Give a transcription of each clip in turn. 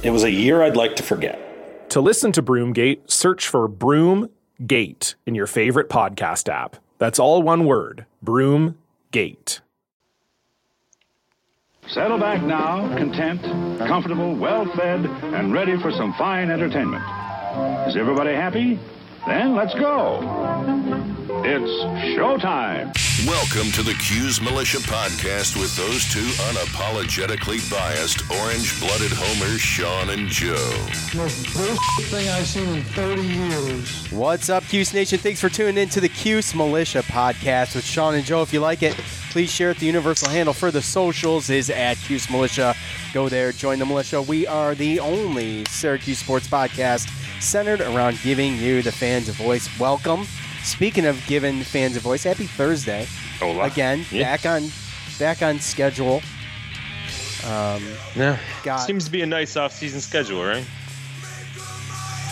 It was a year I'd like to forget. To listen to Broomgate, search for Broomgate in your favorite podcast app. That's all one word Broomgate. Settle back now, content, comfortable, well fed, and ready for some fine entertainment. Is everybody happy? Then let's go. It's showtime. Welcome to the Cuse Militia Podcast with those two unapologetically biased, orange blooded homers, Sean and Joe. Most bullshit thing I've seen in 30 years. What's up, Cuse Nation? Thanks for tuning in to the Cuse Militia Podcast with Sean and Joe. If you like it, please share it. The universal handle for the socials is at Cuse Militia. Go there, join the militia. We are the only Syracuse sports podcast centered around giving you, the fans, a voice. Welcome. Speaking of giving fans a voice, happy Thursday. Hola. Again, Yeah. back on back on schedule. Um, Yeah. got Seems to be a nice off-season schedule, right?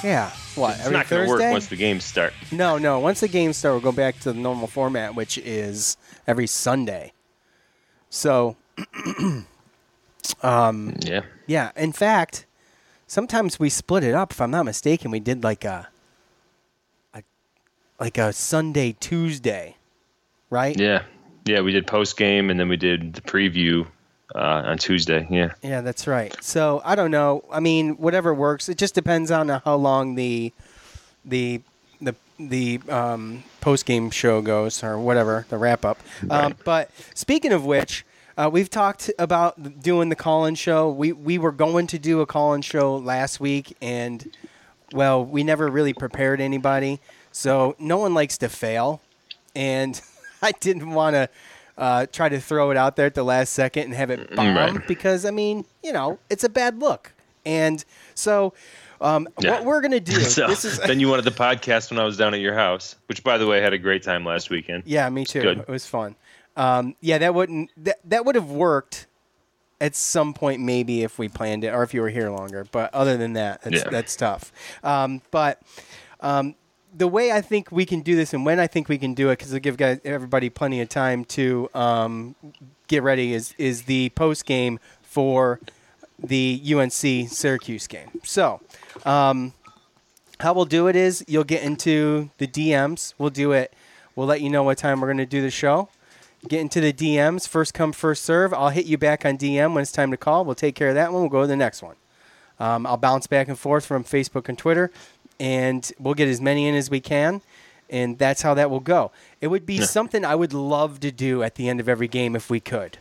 yeah. What It's every not going to work once the games start. No, no. Once the games start, we'll go back to the normal format, which is every Sunday. So, um, Yeah. yeah. In fact, sometimes we split it up. If I'm not mistaken, we did like a, a like a Sunday Tuesday, right? Yeah. Yeah, we did post game and then we did the preview uh, on Tuesday. Yeah. Yeah, that's right. So I don't know. I mean, whatever works. It just depends on how long the the the the um, post game show goes or whatever the wrap up. Um, but speaking of which. Uh, we've talked about doing the call-in show. We we were going to do a call-in show last week, and well, we never really prepared anybody. So no one likes to fail, and I didn't want to uh, try to throw it out there at the last second and have it bomb Right. because I mean, you know, it's a bad look. And so, um, Yeah. what we're gonna do? So this is then you wanted the podcast when I was down at your house, which, by the way, I had a great time last weekend. yeah, me too. It was fun. Um, yeah, that wouldn't that that would have worked at some point maybe if we planned it or if you were here longer. But other than that, that's, Yeah. that's tough. Um, but um, the way I think we can do this and when I think we can do it, because it'll give guys everybody plenty of time to um, get ready, is is the post game for the UNC Syracuse game. So. Um, how we'll do it is you'll get into the DMs. We'll do it. We'll let you know what time we're going to do the show. Get into the DMs. First come, first serve. I'll hit you back on DM when it's time to call. We'll take care of that one. We'll go to the next one. Um, I'll bounce back and forth from Facebook and Twitter, and we'll get as many in as we can. And that's how that will go. It would be something I would love to do at the end of every game if we could.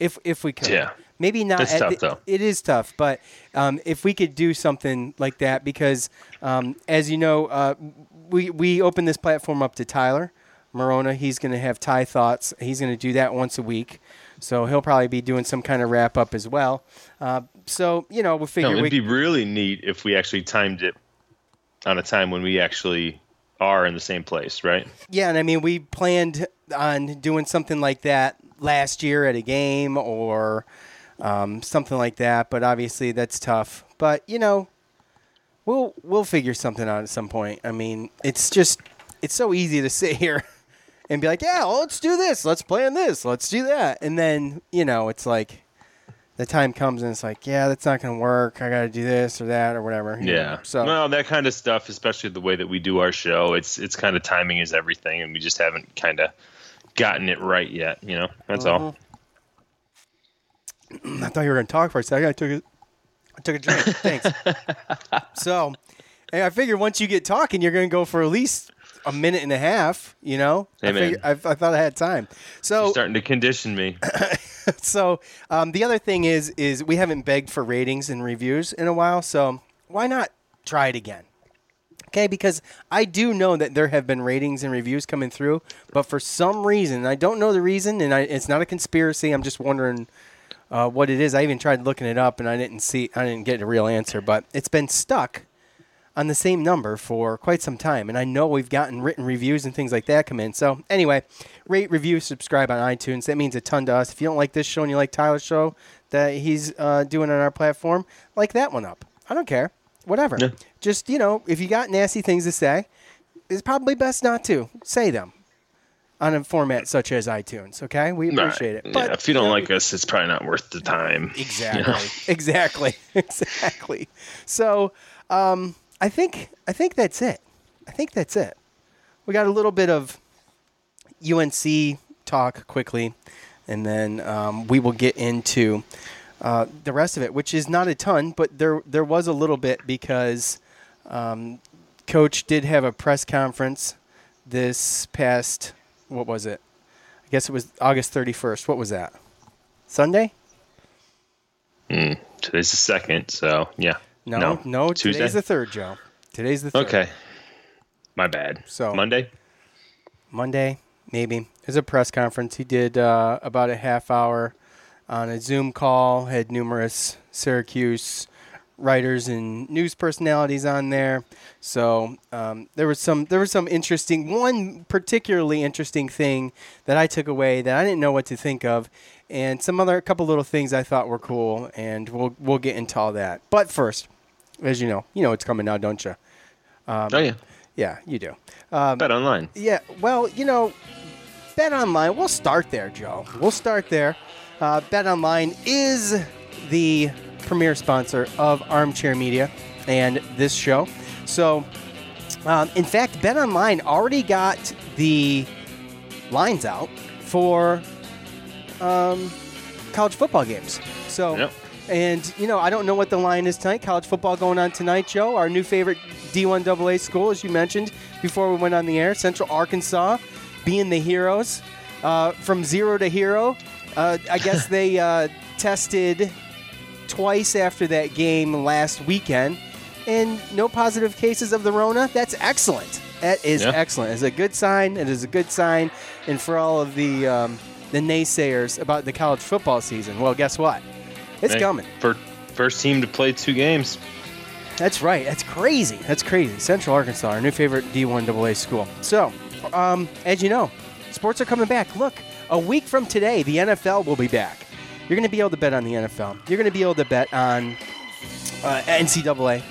If if we could. Yeah. Maybe not. It's tough, the- though. It is tough, but um, if we could do something like that, because um, as you know, uh, we we open this platform up to Tyler Morona. He's going to have Ty thoughts. He's going to do that once a week, so he'll probably be doing some kind of wrap up as well. Uh, so you know, we'll figure No, it'd we be really neat if we actually timed it on a time when we actually are in the same place, right? Yeah, and I mean, we planned on doing something like that last year at a game or um, something like that, but obviously that's tough. But you know, we'll we'll figure something out at some point. I mean, it's just it's so easy to sit here and be like, yeah, well, let's do this, let's plan this, let's do that, and then you know, it's like the time comes and it's like, yeah, that's not going to work. I got to do this or that or whatever. you know. Yeah. So well, that kind of stuff, especially the way that we do our show, it's it's kind of timing is everything, and we just haven't kind of gotten it right yet. You know, that's all. Mm-hmm. I thought you were going to talk for a second. I took a, I took a drink. Thanks. so, and I figured once you get talking, you're going to go for at least a minute and a half. You know, I, figured- I, I thought I had time. So You're starting to condition me. so um, the other thing is is we haven't begged for ratings and reviews in a while, so why not try it again? Okay, because I do know that there have been ratings and reviews coming through, but for some reason, I don't know the reason, and I, it's not a conspiracy. I'm just wondering uh, what it is. I even tried looking it up, and I didn't see, I didn't get a real answer. But it's been stuck on the same number for quite some time, and I know we've gotten written reviews and things like that come in. So anyway, rate, review, subscribe on iTunes. That means a ton to us. If you don't like this show and you like Tyler's show that he's uh, doing on our platform, like that one up. I don't care. Whatever. Just you know, if you got nasty things to say, it's probably best not to say them on a format such as iTunes. Okay, we appreciate it. yeah, if you don't like us, it's probably not worth the time. Exactly. Exactly. Exactly. So, um, I think I think that's it. I think that's it. We got a little bit of UNC talk quickly, and then um, we will get into uh, the rest of it, which is not a ton, but there there was a little bit because um, Coach did have a press conference this past what was it? I guess it was August thirty first. What was that? Sunday? Mm, today's the second, so yeah. No, no, Tuesday. today's the third, Joe. Today's the third. Okay. My bad. So Monday. Monday, maybe. There's a press conference. He did uh, about a half hour on a Zoom call. Had numerous Syracuse writers and news personalities on there. So um, there was some there was some interesting one particularly interesting thing that I took away that I didn't know what to think of, and some other a couple little things I thought were cool, and we'll we'll get into all that. But first, as you know, you know it's coming now, don't you? Um, oh yeah. Yeah, you do. Um, Bet online. Yeah, well, you know, Bet Online, we'll start there, Joe. We'll start there. Uh, Bet Online is the premier sponsor of Armchair Media and this show. So, um, in fact, Bet Online already got the lines out for um, college football games. So, Yep. And you know, I don't know what the line is tonight. College football going on tonight, Joe. Our new favorite D1 AA school, as you mentioned before we went on the air, Central Arkansas, being the heroes uh, from zero to hero. Uh, I guess they uh, tested twice after that game last weekend, and no positive cases of the Rona. That's excellent. That is Yeah. excellent. It's a good sign. It is a good sign, and for all of the um, the naysayers about the college football season, well, guess what? It's Hey, coming. For first team to play two games. That's right. That's crazy. That's crazy. Central Arkansas, our new favorite D1 AA school. So, um, as you know, sports are coming back. Look, a week from today, the NFL will be back. You're going to be able to bet on the NFL. You're going to be able to bet on uh, NCAA.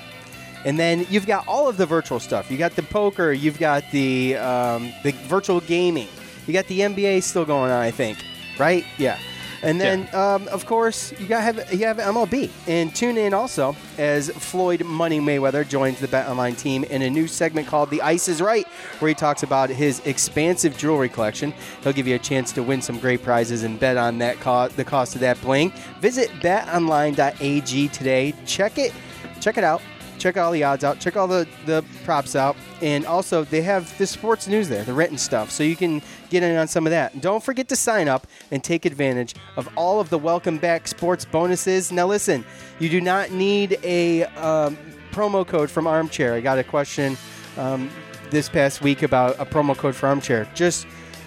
And then you've got all of the virtual stuff. You got the poker. You've got the um, the virtual gaming. You got the NBA still going on, I think. Right? Yeah. And then, um, of course, you got have you have MLB, and tune in also as Floyd Money Mayweather joins the Bet Online team in a new segment called "The Ice Is Right," where he talks about his expansive jewelry collection. He'll give you a chance to win some great prizes and bet on that co- the cost of that bling. Visit BetOnline.ag today. Check it, check it out. Check all the odds out. Check all the, the props out. And also, they have the sports news there, the written stuff, so you can get in on some of that. And don't forget to sign up and take advantage of all of the welcome back sports bonuses. Now, listen, you do not need a um, promo code from Armchair. I got a question um, this past week about a promo code for Armchair. Just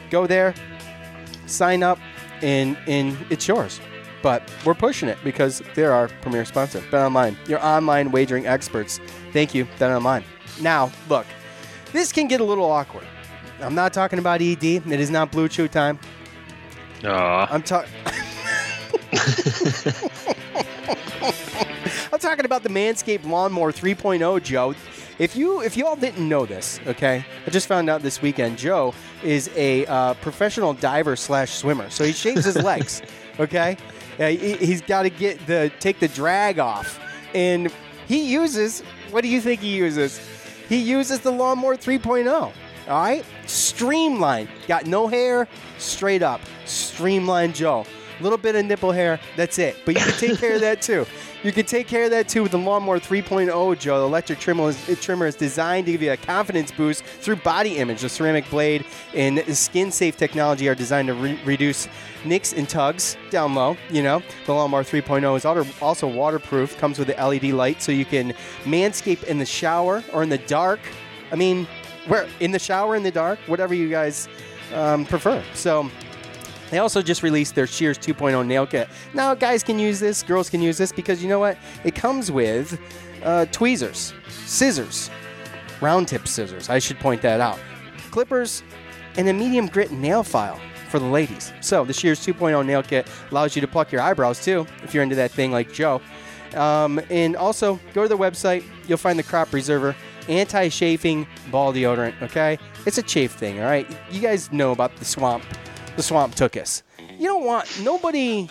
go there, sign up, and, and it's yours. But we're pushing it because they're our premier sponsor. BetOnline, your online wagering experts. Thank you, BetOnline. Now, look, this can get a little awkward. I'm not talking about ED. It is not BlueChew time. Aw. I'm talking. I'm talking about the Manscaped Lawnmower 3.0, Joe. If you if you all didn't know this, okay, I just found out this weekend. Joe is a uh, professional diver slash swimmer, so he shaves his legs. Okay, uh, he, he's got to get the take the drag off, and he uses. What do you think he uses? He uses the Lawnmower 3.0. All right, streamlined. Got no hair, straight up, streamlined Joe. A little bit of nipple hair. That's it. But you can take care of that too. You can take care of that too with the Lawnmower 3.0, Joe. The electric trimmer is, trimmer is designed to give you a confidence boost through body image. The ceramic blade and skin safe technology are designed to re- reduce nicks and tugs down low. You know, the Lawnmower 3.0 is also waterproof, comes with the LED light so you can manscape in the shower or in the dark. I mean, where in the shower in the dark, whatever you guys um, prefer. So they also just released their Shears 2.0 nail kit. Now, guys can use this, girls can use this because you know what? It comes with uh, tweezers, scissors, round tip scissors. I should point that out. Clippers, and a medium grit nail file for the ladies. So the Shears 2.0 nail kit allows you to pluck your eyebrows too, if you're into that thing like Joe. Um, and also, go to the website. You'll find the Crop Preserver anti-chafing ball deodorant. Okay, it's a chafe thing. All right, you guys know about the swamp. The swamp took us. You don't want nobody.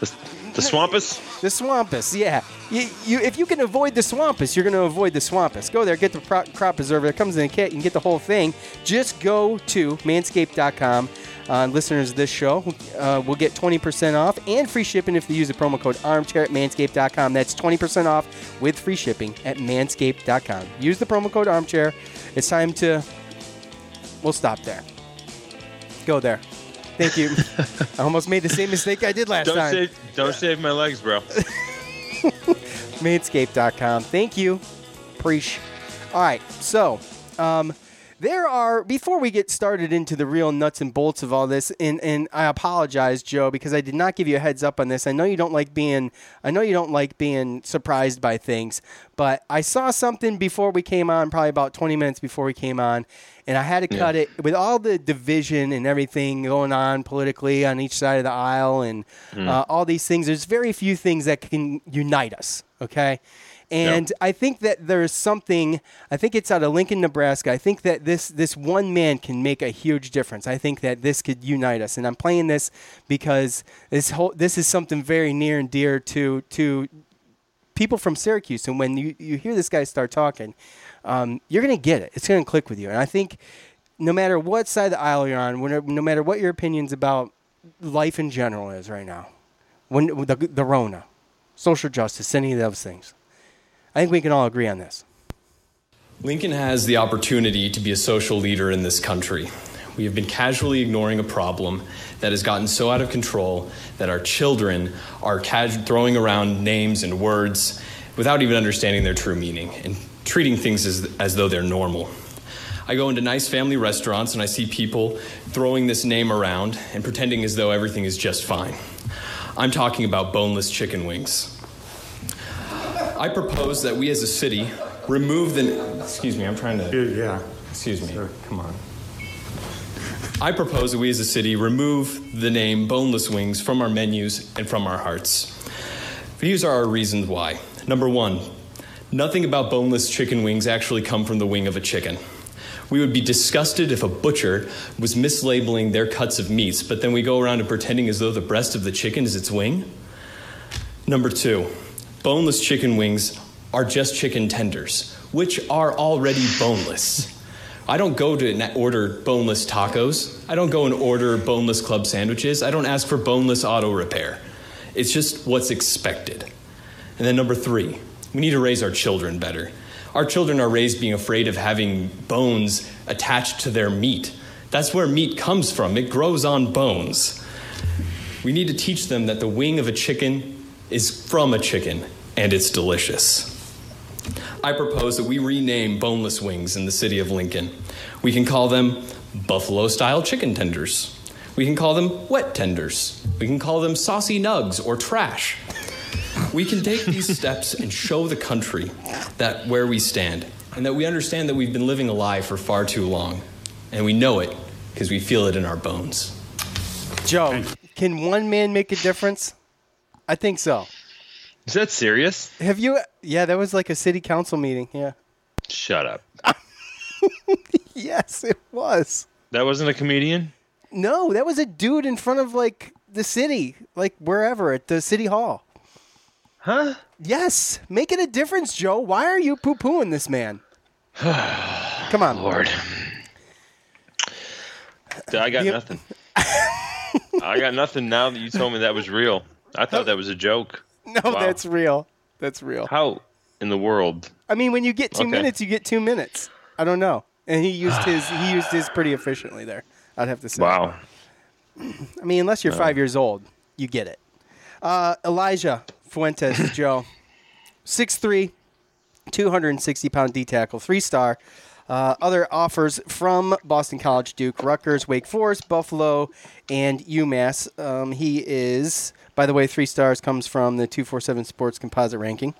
The, the swampus. The swampus, yeah. You, you, if you can avoid the swampus, you're going to avoid the swampus. Go there, get the pro- crop preserver. It comes in a kit. You can get the whole thing. Just go to manscaped.com uh, listeners of this show uh, will get 20% off and free shipping if they use the promo code armchair at manscaped.com. That's 20% off with free shipping at manscaped.com. Use the promo code armchair. It's time to. We'll stop there. Go there. Thank you. I almost made the same mistake I did last don't time. Save, don't save my legs, bro. Manscaped.com. Thank you. Preach. All right. So, um, there are before we get started into the real nuts and bolts of all this and, and i apologize joe because i did not give you a heads up on this i know you don't like being i know you don't like being surprised by things but i saw something before we came on probably about 20 minutes before we came on and i had to cut yeah. it with all the division and everything going on politically on each side of the aisle and mm. uh, all these things there's very few things that can unite us okay and. I think that there's something. I think it's out of Lincoln, Nebraska. I think that this this one man can make a huge difference. I think that this could unite us. And I'm playing this because this whole this is something very near and dear to to people from Syracuse. And when you you hear this guy start talking, um, you're gonna get it. It's gonna click with you. And I think no matter what side of the aisle you're on, no matter what your opinions about life in general is right now, when the the Rona, social justice, any of those things I think we can all agree on this. Lincoln has the opportunity to be a social leader in this country. We have been casually ignoring a problem that has gotten so out of control that our children are throwing around names and words without even understanding their true meaning and treating things as, as though they're normal. I go into nice family restaurants and I see people throwing this name around and pretending as though everything is just fine. I'm talking about boneless chicken wings. I propose that we as a city remove the. Excuse me, I'm trying to. Yeah. Excuse me. Sure. Come on. I propose that we as a city remove the name boneless wings from our menus and from our hearts. These are our reasons why. Number one, nothing about boneless chicken wings actually come from the wing of a chicken. We would be disgusted if a butcher was mislabeling their cuts of meats, but then we go around and pretending as though the breast of the chicken is its wing. Number two, boneless chicken wings are just chicken tenders, which are already boneless. I don't go to order boneless tacos. I don't go and order boneless club sandwiches. I don't ask for boneless auto repair. It's just what's expected. And then number three, we need to raise our children better. Our children are raised being afraid of having bones attached to their meat. That's where meat comes from, it grows on bones. We need to teach them that the wing of a chicken is from a chicken, and it's delicious. I propose that we rename boneless wings in the city of Lincoln. We can call them buffalo style chicken tenders. We can call them wet tenders. We can call them saucy nugs or trash. We can take these steps and show the country that where we stand and that we understand that we've been living a lie for far too long. And we know it because we feel it in our bones. Joe, can one man make a difference? I think so. Is that serious? Have you? Yeah, that was like a city council meeting. Yeah. Shut up. yes, it was. That wasn't a comedian? No, that was a dude in front of like the city, like wherever at the city hall. Huh? Yes. Make it a difference, Joe. Why are you poo pooing this man? Come on. Lord. I got nothing. I got nothing now that you told me that was real. I thought that was a joke. No, wow. that's real. That's real. How in the world? I mean, when you get two okay. minutes, you get two minutes. I don't know. And he used his he used his pretty efficiently there. I'd have to say. Wow. I mean, unless you're five years old, you get it. Uh, Elijah Fuentes, Joe, 6'3", 260 pound D tackle, three star. Uh, other offers from Boston College, Duke, Rutgers, Wake Forest, Buffalo, and UMass. Um, he is, by the way, three stars comes from the 247 Sports Composite Ranking.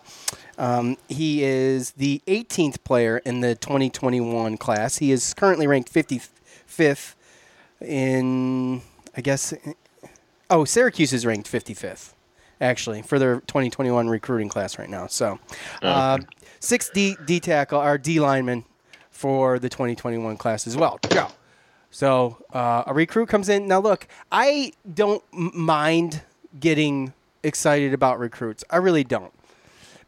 Um, he is the 18th player in the 2021 class. He is currently ranked 55th in, I guess, oh, Syracuse is ranked 55th, actually, for their 2021 recruiting class right now. So, oh, uh, six D, D tackle, or D lineman for the 2021 class as well. Go. So uh, a recruit comes in. Now, look, I don't mind getting excited about recruits. I really don't.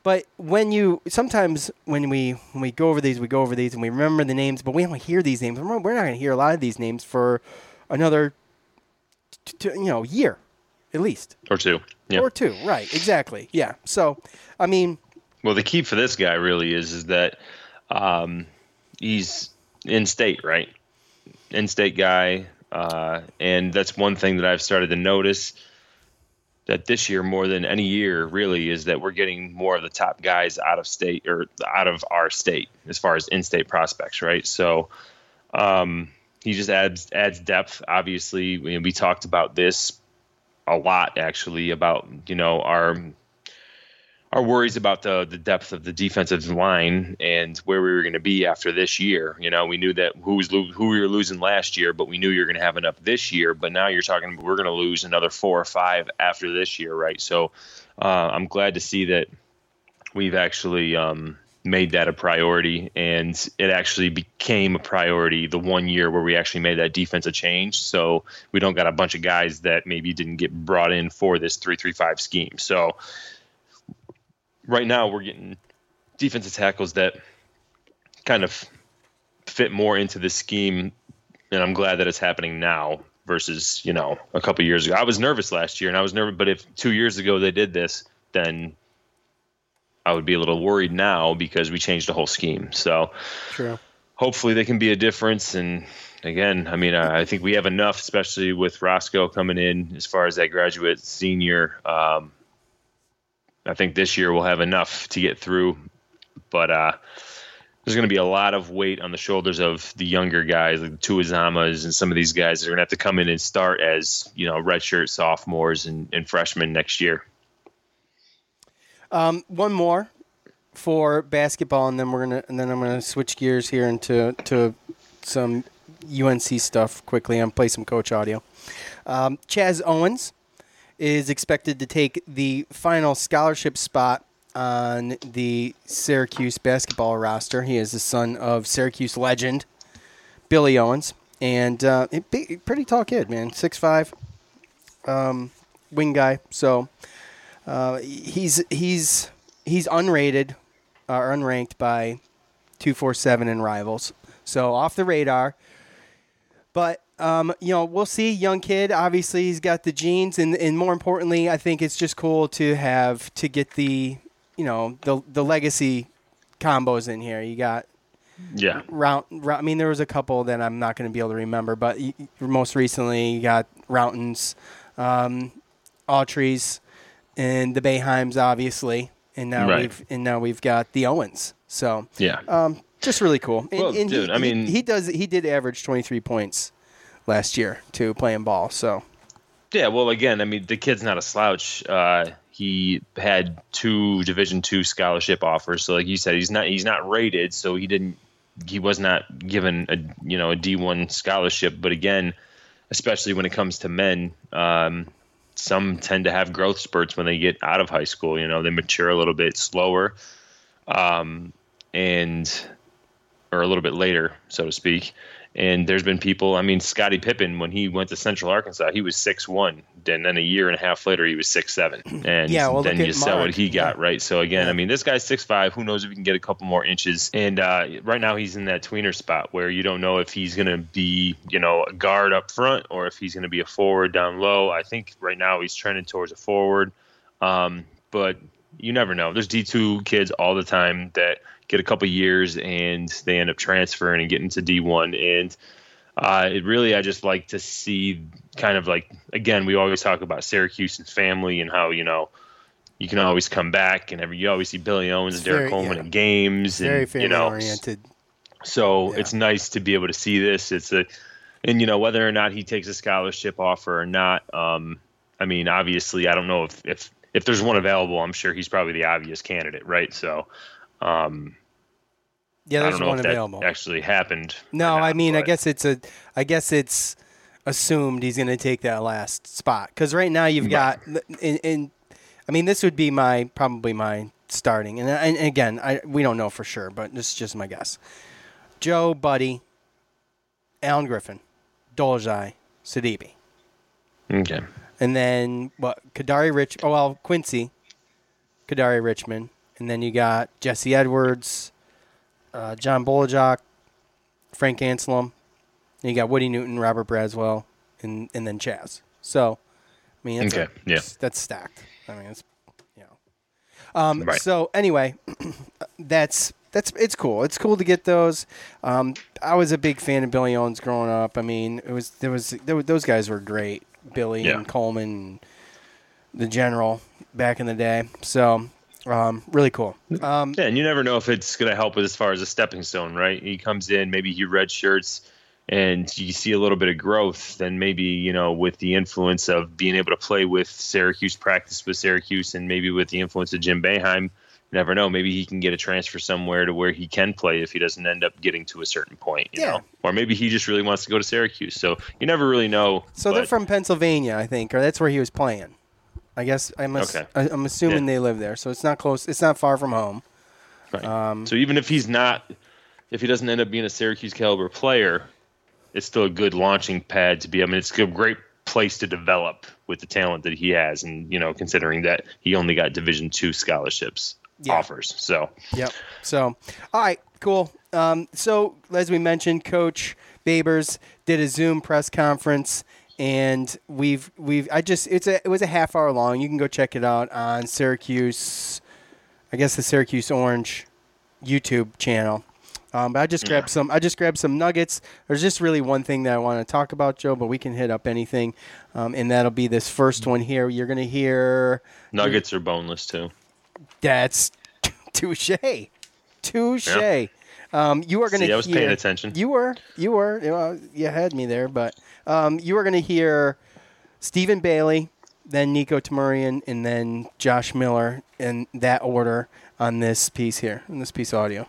But when you sometimes when we when we go over these, we go over these and we remember the names, but we don't hear these names. We're not going to hear a lot of these names for another, t- t- you know, year, at least or two. Yeah. Or two, right? Exactly. Yeah. So, I mean, well, the key for this guy really is is that um, he's in state, right? In state guy, uh, and that's one thing that I've started to notice that this year more than any year really is that we're getting more of the top guys out of state or out of our state as far as in-state prospects, right? So um, he just adds adds depth. Obviously, we, we talked about this a lot actually about you know our our worries about the the depth of the defensive line and where we were going to be after this year. You know, we knew that who was lo- who we were losing last year, but we knew you were going to have enough this year. But now you're talking we're going to lose another four or five after this year, right? So uh, I'm glad to see that we've actually um, made that a priority, and it actually became a priority the one year where we actually made that defensive change. So we don't got a bunch of guys that maybe didn't get brought in for this three three five scheme. So right now we're getting defensive tackles that kind of fit more into the scheme, and I'm glad that it's happening now versus you know a couple years ago. I was nervous last year, and I was nervous, but if two years ago they did this, then I would be a little worried now because we changed the whole scheme. So, True. hopefully they can be a difference. And again, I mean, I think we have enough, especially with Roscoe coming in as far as that graduate senior. Um, I think this year we'll have enough to get through, but uh, there's going to be a lot of weight on the shoulders of the younger guys, like the Tuizamas and some of these guys that are going to have to come in and start as you know redshirt sophomores and, and freshmen next year. Um, one more for basketball, and then we're gonna and then I'm gonna switch gears here into to some UNC stuff quickly and play some coach audio. Um, Chaz Owens is expected to take the final scholarship spot on the Syracuse basketball roster. He is the son of Syracuse legend Billy Owens, and uh, pretty tall kid, man, six five, um, wing guy. So uh, he's he's he's unrated or unranked by two four seven and rivals. So off the radar, but um, you know, we'll see. Young kid, obviously, he's got the genes, and, and more importantly, I think it's just cool to have to get the, you know, the the legacy combos in here. You got, yeah, round. I mean, there was a couple that I'm not going to be able to remember, but most recently, you got Rautins, um, Autry's, and the Boeheims, obviously, and now right. we've and now we've got the Owens. So yeah, um, just really cool. And, well, and dude, he, I mean, he, he does he did average 23 points last year to playing ball. So yeah, well, again, I mean, the kid's not a slouch. Uh, he had two Division two scholarship offers, so like you said, he's not he's not rated, so he didn't he was not given a you know a D one scholarship. But again, especially when it comes to men, um, some tend to have growth spurts when they get out of high school. You know, they mature a little bit slower, um, and or a little bit later, so to speak And there's been people. I mean, Scottie Pippen when he went to Central Arkansas, he was six one. And then a year and a half later, he was six seven. And Yeah, well, then you saw what he got right. So again, I mean, this guy's six five. Who knows if he can get a couple more inches? And uh, right now, he's in that tweener spot where you don't know if he's going to be, you know, a guard up front or if he's going to be a forward down low. I think right now he's trending towards a forward. Um, but you never know. There's D2 kids all the time that get a couple years and they end up transferring and getting to D1. And uh, it really, I just like to see kind of like, again, we always talk about Syracuse and family and how, you know, you can always come back and every, you always see Billy Owens and Derrick Coleman yeah. in games. Very and, family you know, oriented. so it's nice to be able to see this. It's a, and you know whether or not he takes a scholarship offer or not. Um, I mean, obviously, I don't know if if if there's one available. I'm sure he's probably the obvious candidate, right? So, um, Yeah, I there's don't know one if that available. actually happened. No, I mean, I guess it's a, I guess it's assumed he's going to take that last spot because right now you've got, in, in, I mean, this would be my probably my starting, and, and again, I we don't know for sure, but this is just my guess. Joe, Buddy, Alan Griffin, Dolezaj, Sidibe, Okay. and then what? Kadary Rich. Oh well, Quincy, Kadary Richmond, and then you got Jesse Edwards, uh, John Bol Ajak, Frank Anselem. And you got Woody Newton, Robert Braswell, and and then Chaz. So, I mean, that's Okay, a- yeah. that's stacked. I mean, it's you know. Um, Right. So anyway, that's that's it's cool. It's cool to get those. Um, I was a big fan of Billy Owens growing up. I mean, it was there was there, those guys were great. Billy Yeah. and Coleman, and the General back in the day. So um, really cool. Um, Yeah, and you never know if it's going to help as far as a stepping stone, right? He comes in, maybe he red shirts, and you see a little bit of growth. Then maybe you know, with the influence of being able to play with Syracuse, practice with Syracuse, and maybe with the influence of Jim Boeheim, you never know. Maybe he can get a transfer somewhere to where he can play if he doesn't end up getting to a certain point, you Yeah. know. Or maybe he just really wants to go to Syracuse. So you never really know. So they're from Pennsylvania, I think, or that's where he was playing. I guess I'm, ass- Okay. I- I'm assuming they live there, so it's not close. It's not far from home. Right. Um, so even if he's not, if he doesn't end up being a Syracuse caliber player, it's still a good launching pad to be. I mean, it's a great place to develop with the talent that he has, and you know, considering that he only got Division two scholarships Yeah. offers. So Yep. So, all right, cool. Um, so, as we mentioned, Coach Babers did a Zoom press conference, and we've we've I just it's a it was a half hour long. You can go check it out on Syracuse, I guess the Syracuse Orange YouTube channel. Um, but I just grabbed some. I just grabbed some nuggets. There's just really one thing that I want to talk about, Joe. But we can hit up anything, um, and that'll be this first one here. You're gonna hear nuggets are boneless too. that's touche. Touche. Yeah. Um, you are going to See. I was paying attention. You were. You were. Well, you had me there, but um, you are going to hear Stephen Bailey, then Nico Tamurian, and then Josh Miller in that order on this piece here, in this piece of audio.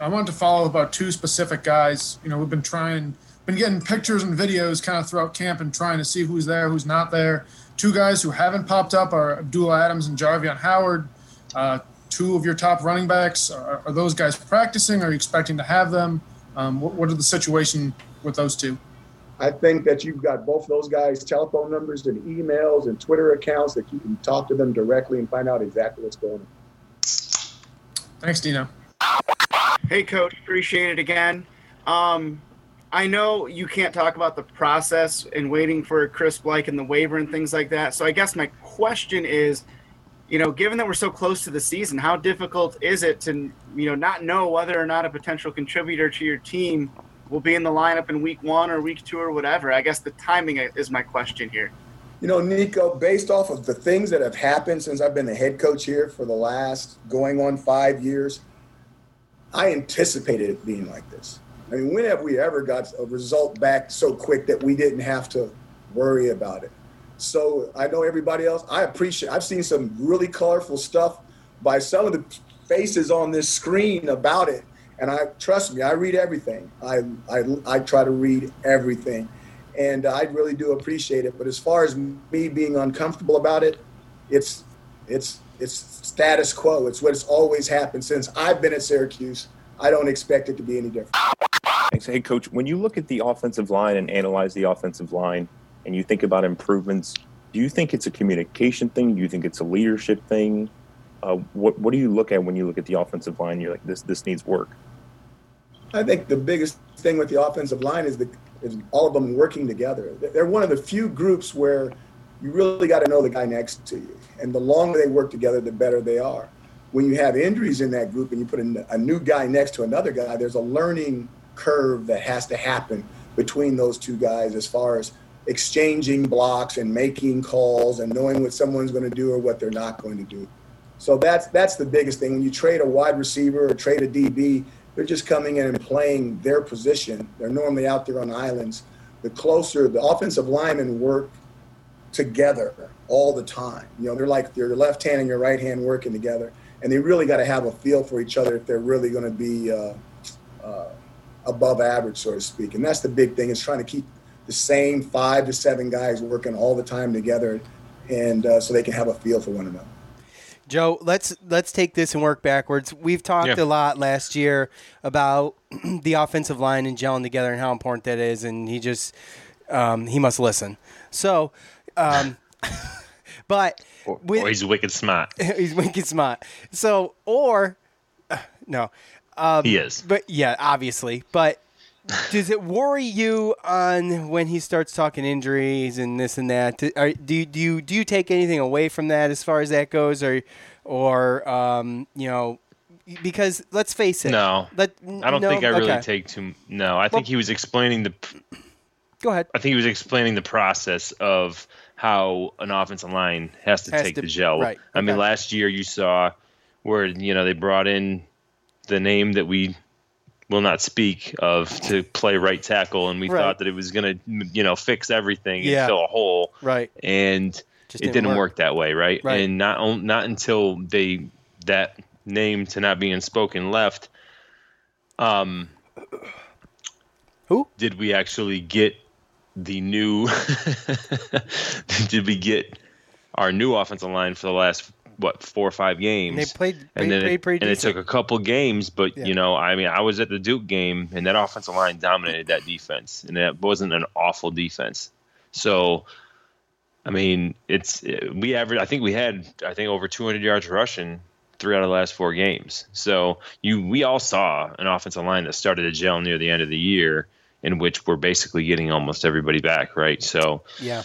I wanted to follow about two specific guys. You know, we've been trying, been getting pictures and videos kind of throughout camp and trying to see who's there, who's not there. Two guys who haven't popped up are Abdullah Adams and Jarveon Howard. Uh, two of your top running backs. Are, are those guys practicing? Are you expecting to have them? Um, what, what are the situation with those two? I think that you've got both those guys' telephone numbers and emails and Twitter accounts that you can talk to them directly and find out exactly what's going on. Thanks, Dino. Hey, coach, appreciate it again. Um, I know you can't talk about the process and waiting for Chris Blake and the waiver and things like that. So I guess my question is, you know, given that we're so close to the season, how difficult is it to, you know, not know whether or not a potential contributor to your team will be in the lineup in week one or week two or whatever? I guess the timing is my question here. You know, Nico, based off of the things that have happened since I've been the head coach here for the last going on five years, I anticipated it being like this. I mean, when have we ever got a result back so quick that we didn't have to worry about it? So I know everybody else. I appreciate. I've seen some really colorful stuff by some of the faces on this screen about it, and I trust me. I read everything. I I, I try to read everything, and I really do appreciate it. But as far as me being uncomfortable about it, it's it's it's status quo. It's what what's always happened since I've been at Syracuse. I don't expect it to be any different. Thanks. Hey, coach, when you look at the offensive line and analyze the offensive line and you think about improvements, do you think it's a communication thing? Do you think it's a leadership thing? Uh, what what do you look at when you look at the offensive line? You're like, this this needs work. I think the biggest thing with the offensive line is the is all of them working together. They're one of the few groups where you really got to know the guy next to you, and the longer they work together, the better they are. When you have injuries in that group and you put a new guy next to another guy, there's a learning curve that has to happen between those two guys as far as exchanging blocks and making calls and knowing what someone's going to do or what they're not going to do. So that's that's the biggest thing. When you trade a wide receiver or trade a DB, they're just coming in and playing their position. They're normally out there on the islands. The closer the offensive linemen work together all the time. You know, they're like your left hand and your right hand working together, and they really got to have a feel for each other if they're really going to be uh, uh, above average, so to speak. And that's the big thing is trying to keep the same five to seven guys working all the time together, and uh, so they can have a feel for one another. Joe, let's let's take this and work backwards. We've talked Yeah. a lot last year about the offensive line and gelling together and how important that is, and he just um, he must listen. So, um, but with, Or he's wicked smart. he's wicked smart. So, or uh, no, um, He is. But yeah, obviously. But does it worry you on when he starts talking injuries and this and that? Do, are, do you do you do you take anything away from that as far as that goes, or or um, you know? Because let's face it. No, Let, I don't no? think I really Okay. take too. No, I think he was explaining the. Go ahead. I think he was explaining the process of how an offensive line has to Has take to- the gel. right, I mean, last year you saw where you know they brought in the name that we will not speak of to play right tackle, and we Right. thought that it was going to you know fix everything Yeah. and fill a hole. Right. And Just it didn't didn't work. work. that way, right? Right. And not not until they that name to not being spoken left. Um, who did we actually get the new? did we get our new offensive line for the last what four or five games? they played- and they then played it, and it took a couple games, but Yeah. you know, I mean, I was at the Duke game, and that offensive line dominated that defense, and that wasn't an awful defense. So, I mean, it's we averaged. I think we had I think over 200 yards rushing three out of the last four games. So you we all saw an offensive line that started to gel near the end of the year, in which we're basically getting almost everybody back, right? So Yeah.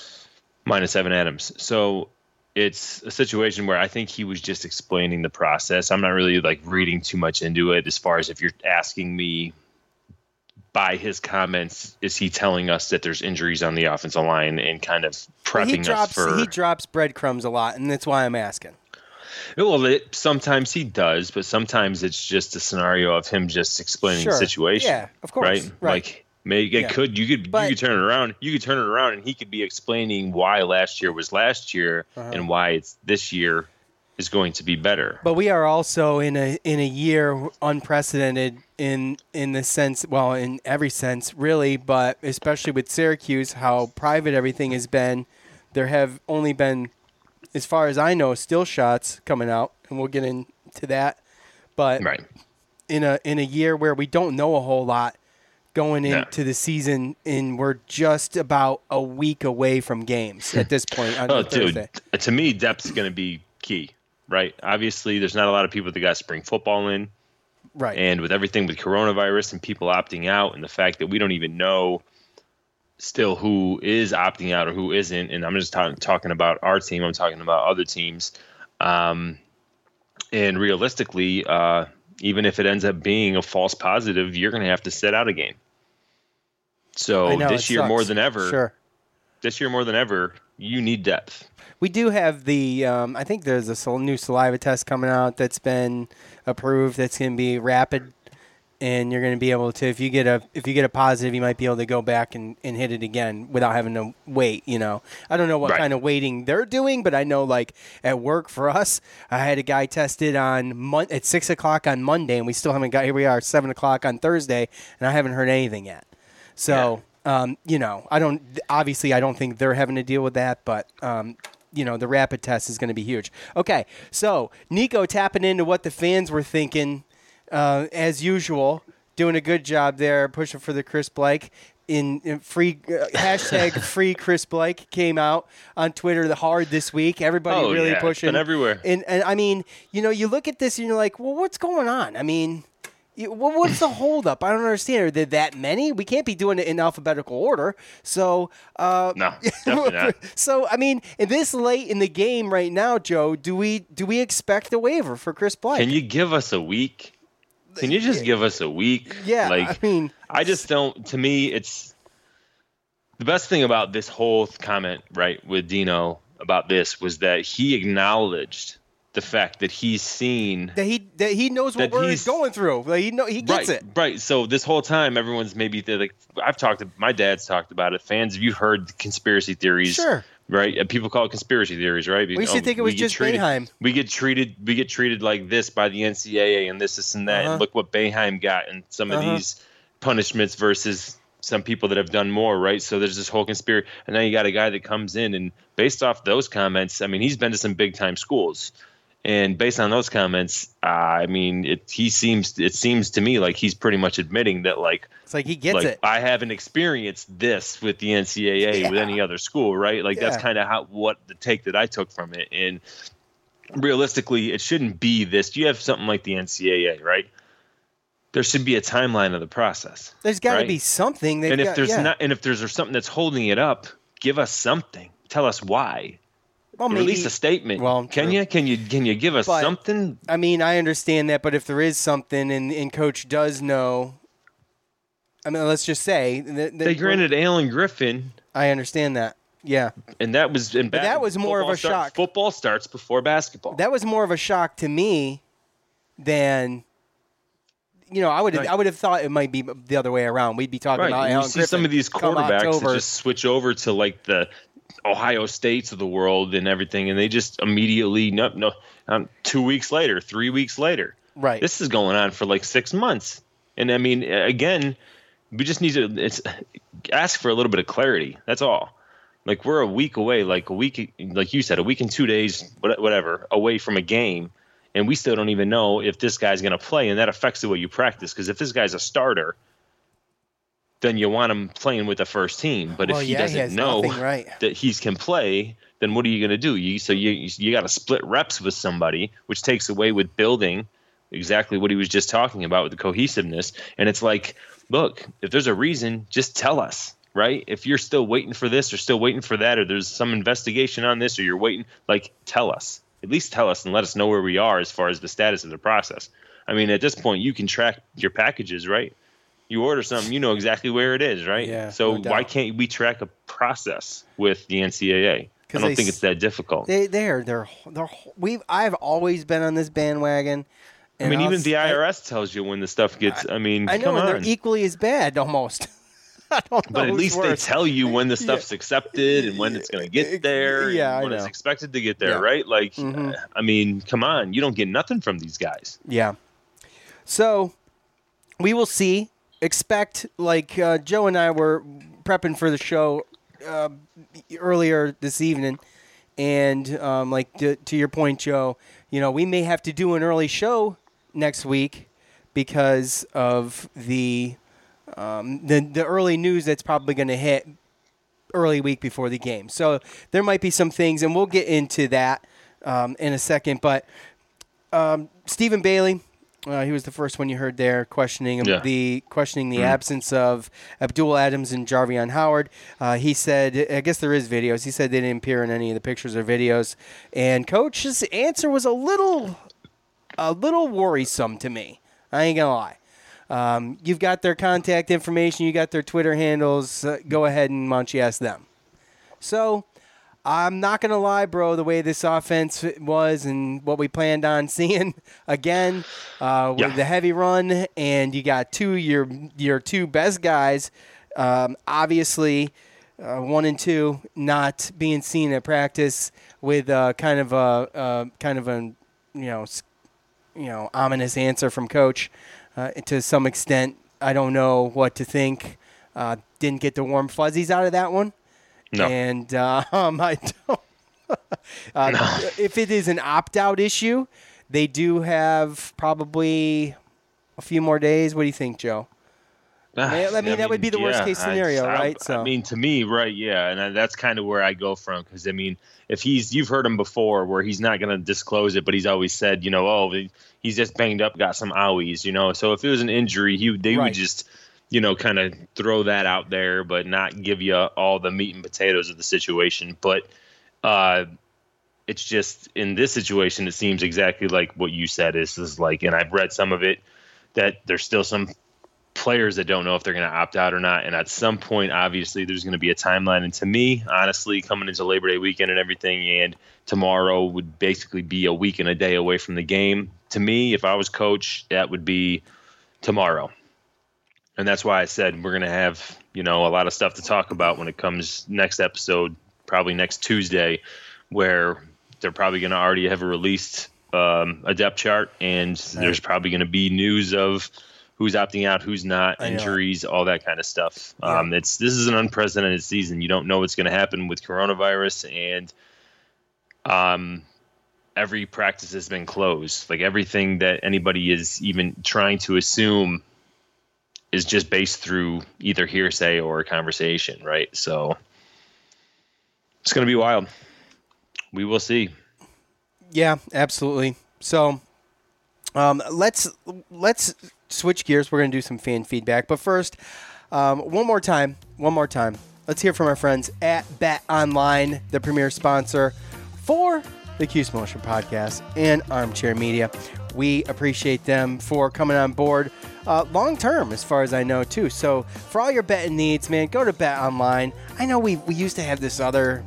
minus Evan Adams. So it's a situation where I think he was just explaining the process. I'm not really like reading too much into it as far as if you're asking me by his comments, is he telling us that there's injuries on the offensive line and kind of Well, he prepping drops us for he drops breadcrumbs a lot, and that's why I'm asking. well, it, sometimes he does, but sometimes it's just a scenario of him just explaining Sure. the situation. Yeah, of course. Right? Right. Like maybe it Yeah. could you could But- you could turn it around. You could turn it around and he could be explaining why last year was last year Uh-huh. and why it's this year is going to be better. But we are also in a in a year unprecedented in in the sense, well, in every sense, really, but especially with Syracuse, how private everything has been. There have only been, as far as I know, still shots coming out, and we'll get into that. But right. in a in a year where we don't know a whole lot going into the season, and we're just about a week away from games at this point on Oh, Thursday. dude, to me, depth's going to be key, right? Obviously, there's not a lot of people that got spring football in. Right. And with everything with coronavirus and people opting out, and the fact that we don't even know still who is opting out or who isn't, and I'm just talking talking about our team. I'm talking about other teams. Um, and realistically, uh, even if it ends up being a false positive, you're going to have to sit out a game. So know, this year more than ever, Sure. this year more than ever, you need depth. We do have the. Um, I think there's a new saliva test coming out that's been approved. That's going to be rapid, and you're going to be able to. If you get a if you get a positive, you might be able to go back and, and hit it again without having to wait. You know, I don't know what Right. kind of waiting they're doing, but I know like at work for us, I had a guy tested on mon- at six o'clock on Monday, and we still haven't got. Here we are, seven o'clock on Thursday, and I haven't heard anything yet. So. Um, you know, I don't. Obviously, I don't think they're having to deal with that, but um, you know, the rapid test is going to be huge. Okay, so Nico tapping into what the fans were thinking, uh, as usual. doing a good job there, pushing for the Chris Blake. In, in free uh, hashtag free Chris Blake came out on Twitter the hard this week. Everybody Oh, really yeah, it's pushing everywhere. And and I mean, you know, you look at this and you're like, well, what's going on? I mean, what's the holdup? I don't understand. Are there that many? We can't be doing it in alphabetical order. So, uh, No, definitely not. so I mean, this late in the game right now, Joe, do we do we expect a waiver for Chris Blake? Can you give us a week? Can you just give us a week? Yeah, like I mean, I just don't. To me, it's the best thing about this whole comment, right, with Dino about this was that he acknowledged the fact that he's seen that he that he knows what we're he's- going through. Like, he know he gets right, it. Right. So this whole time, everyone's maybe they're like, I've talked to my dad's talked about it. Fans, you've you heard conspiracy theories? Sure. Right. People call it conspiracy theories, right? We used to think it was just treated, Boeheim. We get treated. We get treated like this by the NCAA and this, this, and that. Uh-huh. And look what Boeheim got and some of Uh-huh. these punishments versus some people that have done more, right? So there's this whole conspiracy, and now you got a guy that comes in and based off those comments, I mean, he's been to some big time schools. And based on those comments, uh, I mean, it he seems it seems to me like he's pretty much admitting that like It's like he gets like it. I haven't experienced this with the NCAA with any other school, right? Like that's kind of how what the take that I took from it. And realistically, it shouldn't be this. You have something like the NCAA, right? There should be a timeline of the process. There's got to right? be something. And if got- there's yeah. not, and if there's something that's holding it up, give us something. Tell us why. Well, Release maybe- a statement. well, can true. you? Can you? Can you give us But- something? I mean, I understand that, but if there is something and, and coach does know, I mean, let's just say that, that They granted Alan Griffin, I understand that. Yeah, and that was But that was more of a start- shock. Football starts before basketball. that was more of a shock to me than. You know, I would have, Right. I would have thought it might be the other way around. We'd be talking right. about and you Alan see Griffin some of these quarterbacks that just switch over to like the Ohio States of the world and everything, and they just immediately no no um, two weeks later, three weeks later. Right. This is going on for like six months, and I mean, again, we just need to it's ask for a little bit of clarity. That's all. Like we're a week away, like a week, like you said, a week and two days, whatever, away from a game, and we still don't even know if this guy's going to play, and that affects the way you practice. Because if this guy's a starter, then you want him playing with the first team. But Well, if he yeah, doesn't has know right. that he can play, then what are you going to do? You so you you got to split reps with somebody, which takes away with building exactly what he was just talking about with the cohesiveness. And it's like, look, if there's a reason, just tell us. Right? If you're still waiting for this or still waiting for that, or there's some investigation on this, or you're waiting, like, tell us. At least tell us and let us know where we are as far as the status of the process. I mean, at this point, you can track your packages, right? You order something, you know exactly where it is, right? Yeah, So no why can't we track a process with the NCAA? I don't they think it's that difficult. They they're they're they're we've I've always been on this bandwagon. I mean, I'll even the IRS tells you when the stuff gets. I, mean, I know, come they're equally as bad almost. I don't know but at least they tell you when the stuff's accepted and when it's going to get there. Yeah, I when it's expected to get there, Yeah. right? Like, Mhm. uh, I mean, come on, you don't get nothing from these guys. Yeah. So we will see. Expect like uh, Joe and I were prepping for the show uh, earlier this evening, and um, like to, to your point, Joe, you know we may have to do an early show next week because of the um, the the early news that's probably going to hit early week before the game. So there might be some things, and we'll get into that um, in a second. But um, Stephen Bailey, uh, he was the first one you heard there questioning Yeah. the questioning the Mhm. absence of Abdul Adams and Jarveon Howard. Uh, he said, I guess there is videos. He said they didn't appear in any of the pictures or videos, and Coach's answer was a little, a little worrisome to me. I ain't gonna lie. Um, you've got their contact information. You got their Twitter handles. Uh, go ahead and you ask them. So I'm not gonna lie, bro. The way this offense was and what we planned on seeing again uh, with Yeah. the heavy run, and you got two your your two best guys, um, obviously uh, one and two not being seen at practice with uh, kind of a uh, kind of a you know you know ominous answer from coach uh, to some extent. I don't know what to think. Uh, didn't get the warm fuzzies out of that one. No. And um, I don't. uh, If it is an opt out issue, they do have probably a few more days. What do you think, Joe? I mean, I that would be the worst case scenario, I, right? I, So I mean, to me, right? Yeah, and I, that's kind of where I go from because I mean, if he's you've heard him before, where he's not going to disclose it, but he's always said, you know, oh, he's just banged up, got some owies, you know. So if it was an injury, he they Right. would just, you know, kind of throw that out there, but not give you all the meat and potatoes of the situation. But uh, it's just in this situation, it seems exactly like what you said. Is is like, and I've read some of it that there's still some players that don't know if they're going to opt out or not. And at some point, obviously, there's going to be a timeline. And to me, honestly, coming into Labor Day weekend and everything, and tomorrow would basically be a week and a day away from the game. To me, if I was coach, that would be tomorrow. And that's why I said we're going to have, you know, a lot of stuff to talk about when it comes next episode, probably next Tuesday, where they're probably going to already have a released um, a depth chart, and there's probably going to be news of who's opting out, who's not, injuries, all that kind of stuff. Um, it's this is an unprecedented season. You don't know what's going to happen with coronavirus, and um, every practice has been closed. Like everything that anybody is even trying to assume is just based through either hearsay or conversation, right? So it's going to be wild. We will see. Yeah, absolutely. So, um, let's let's switch gears. We're gonna do some fan feedback, but first, um, one more time, one more time. Let's hear from our friends at Bet Online, the premier sponsor for the Cuse Militia podcast and Armchair Media. We appreciate them for coming on board uh, long term, as far as I know, too. So, for all your betting needs, man, go to Bet Online. I know we we used to have this other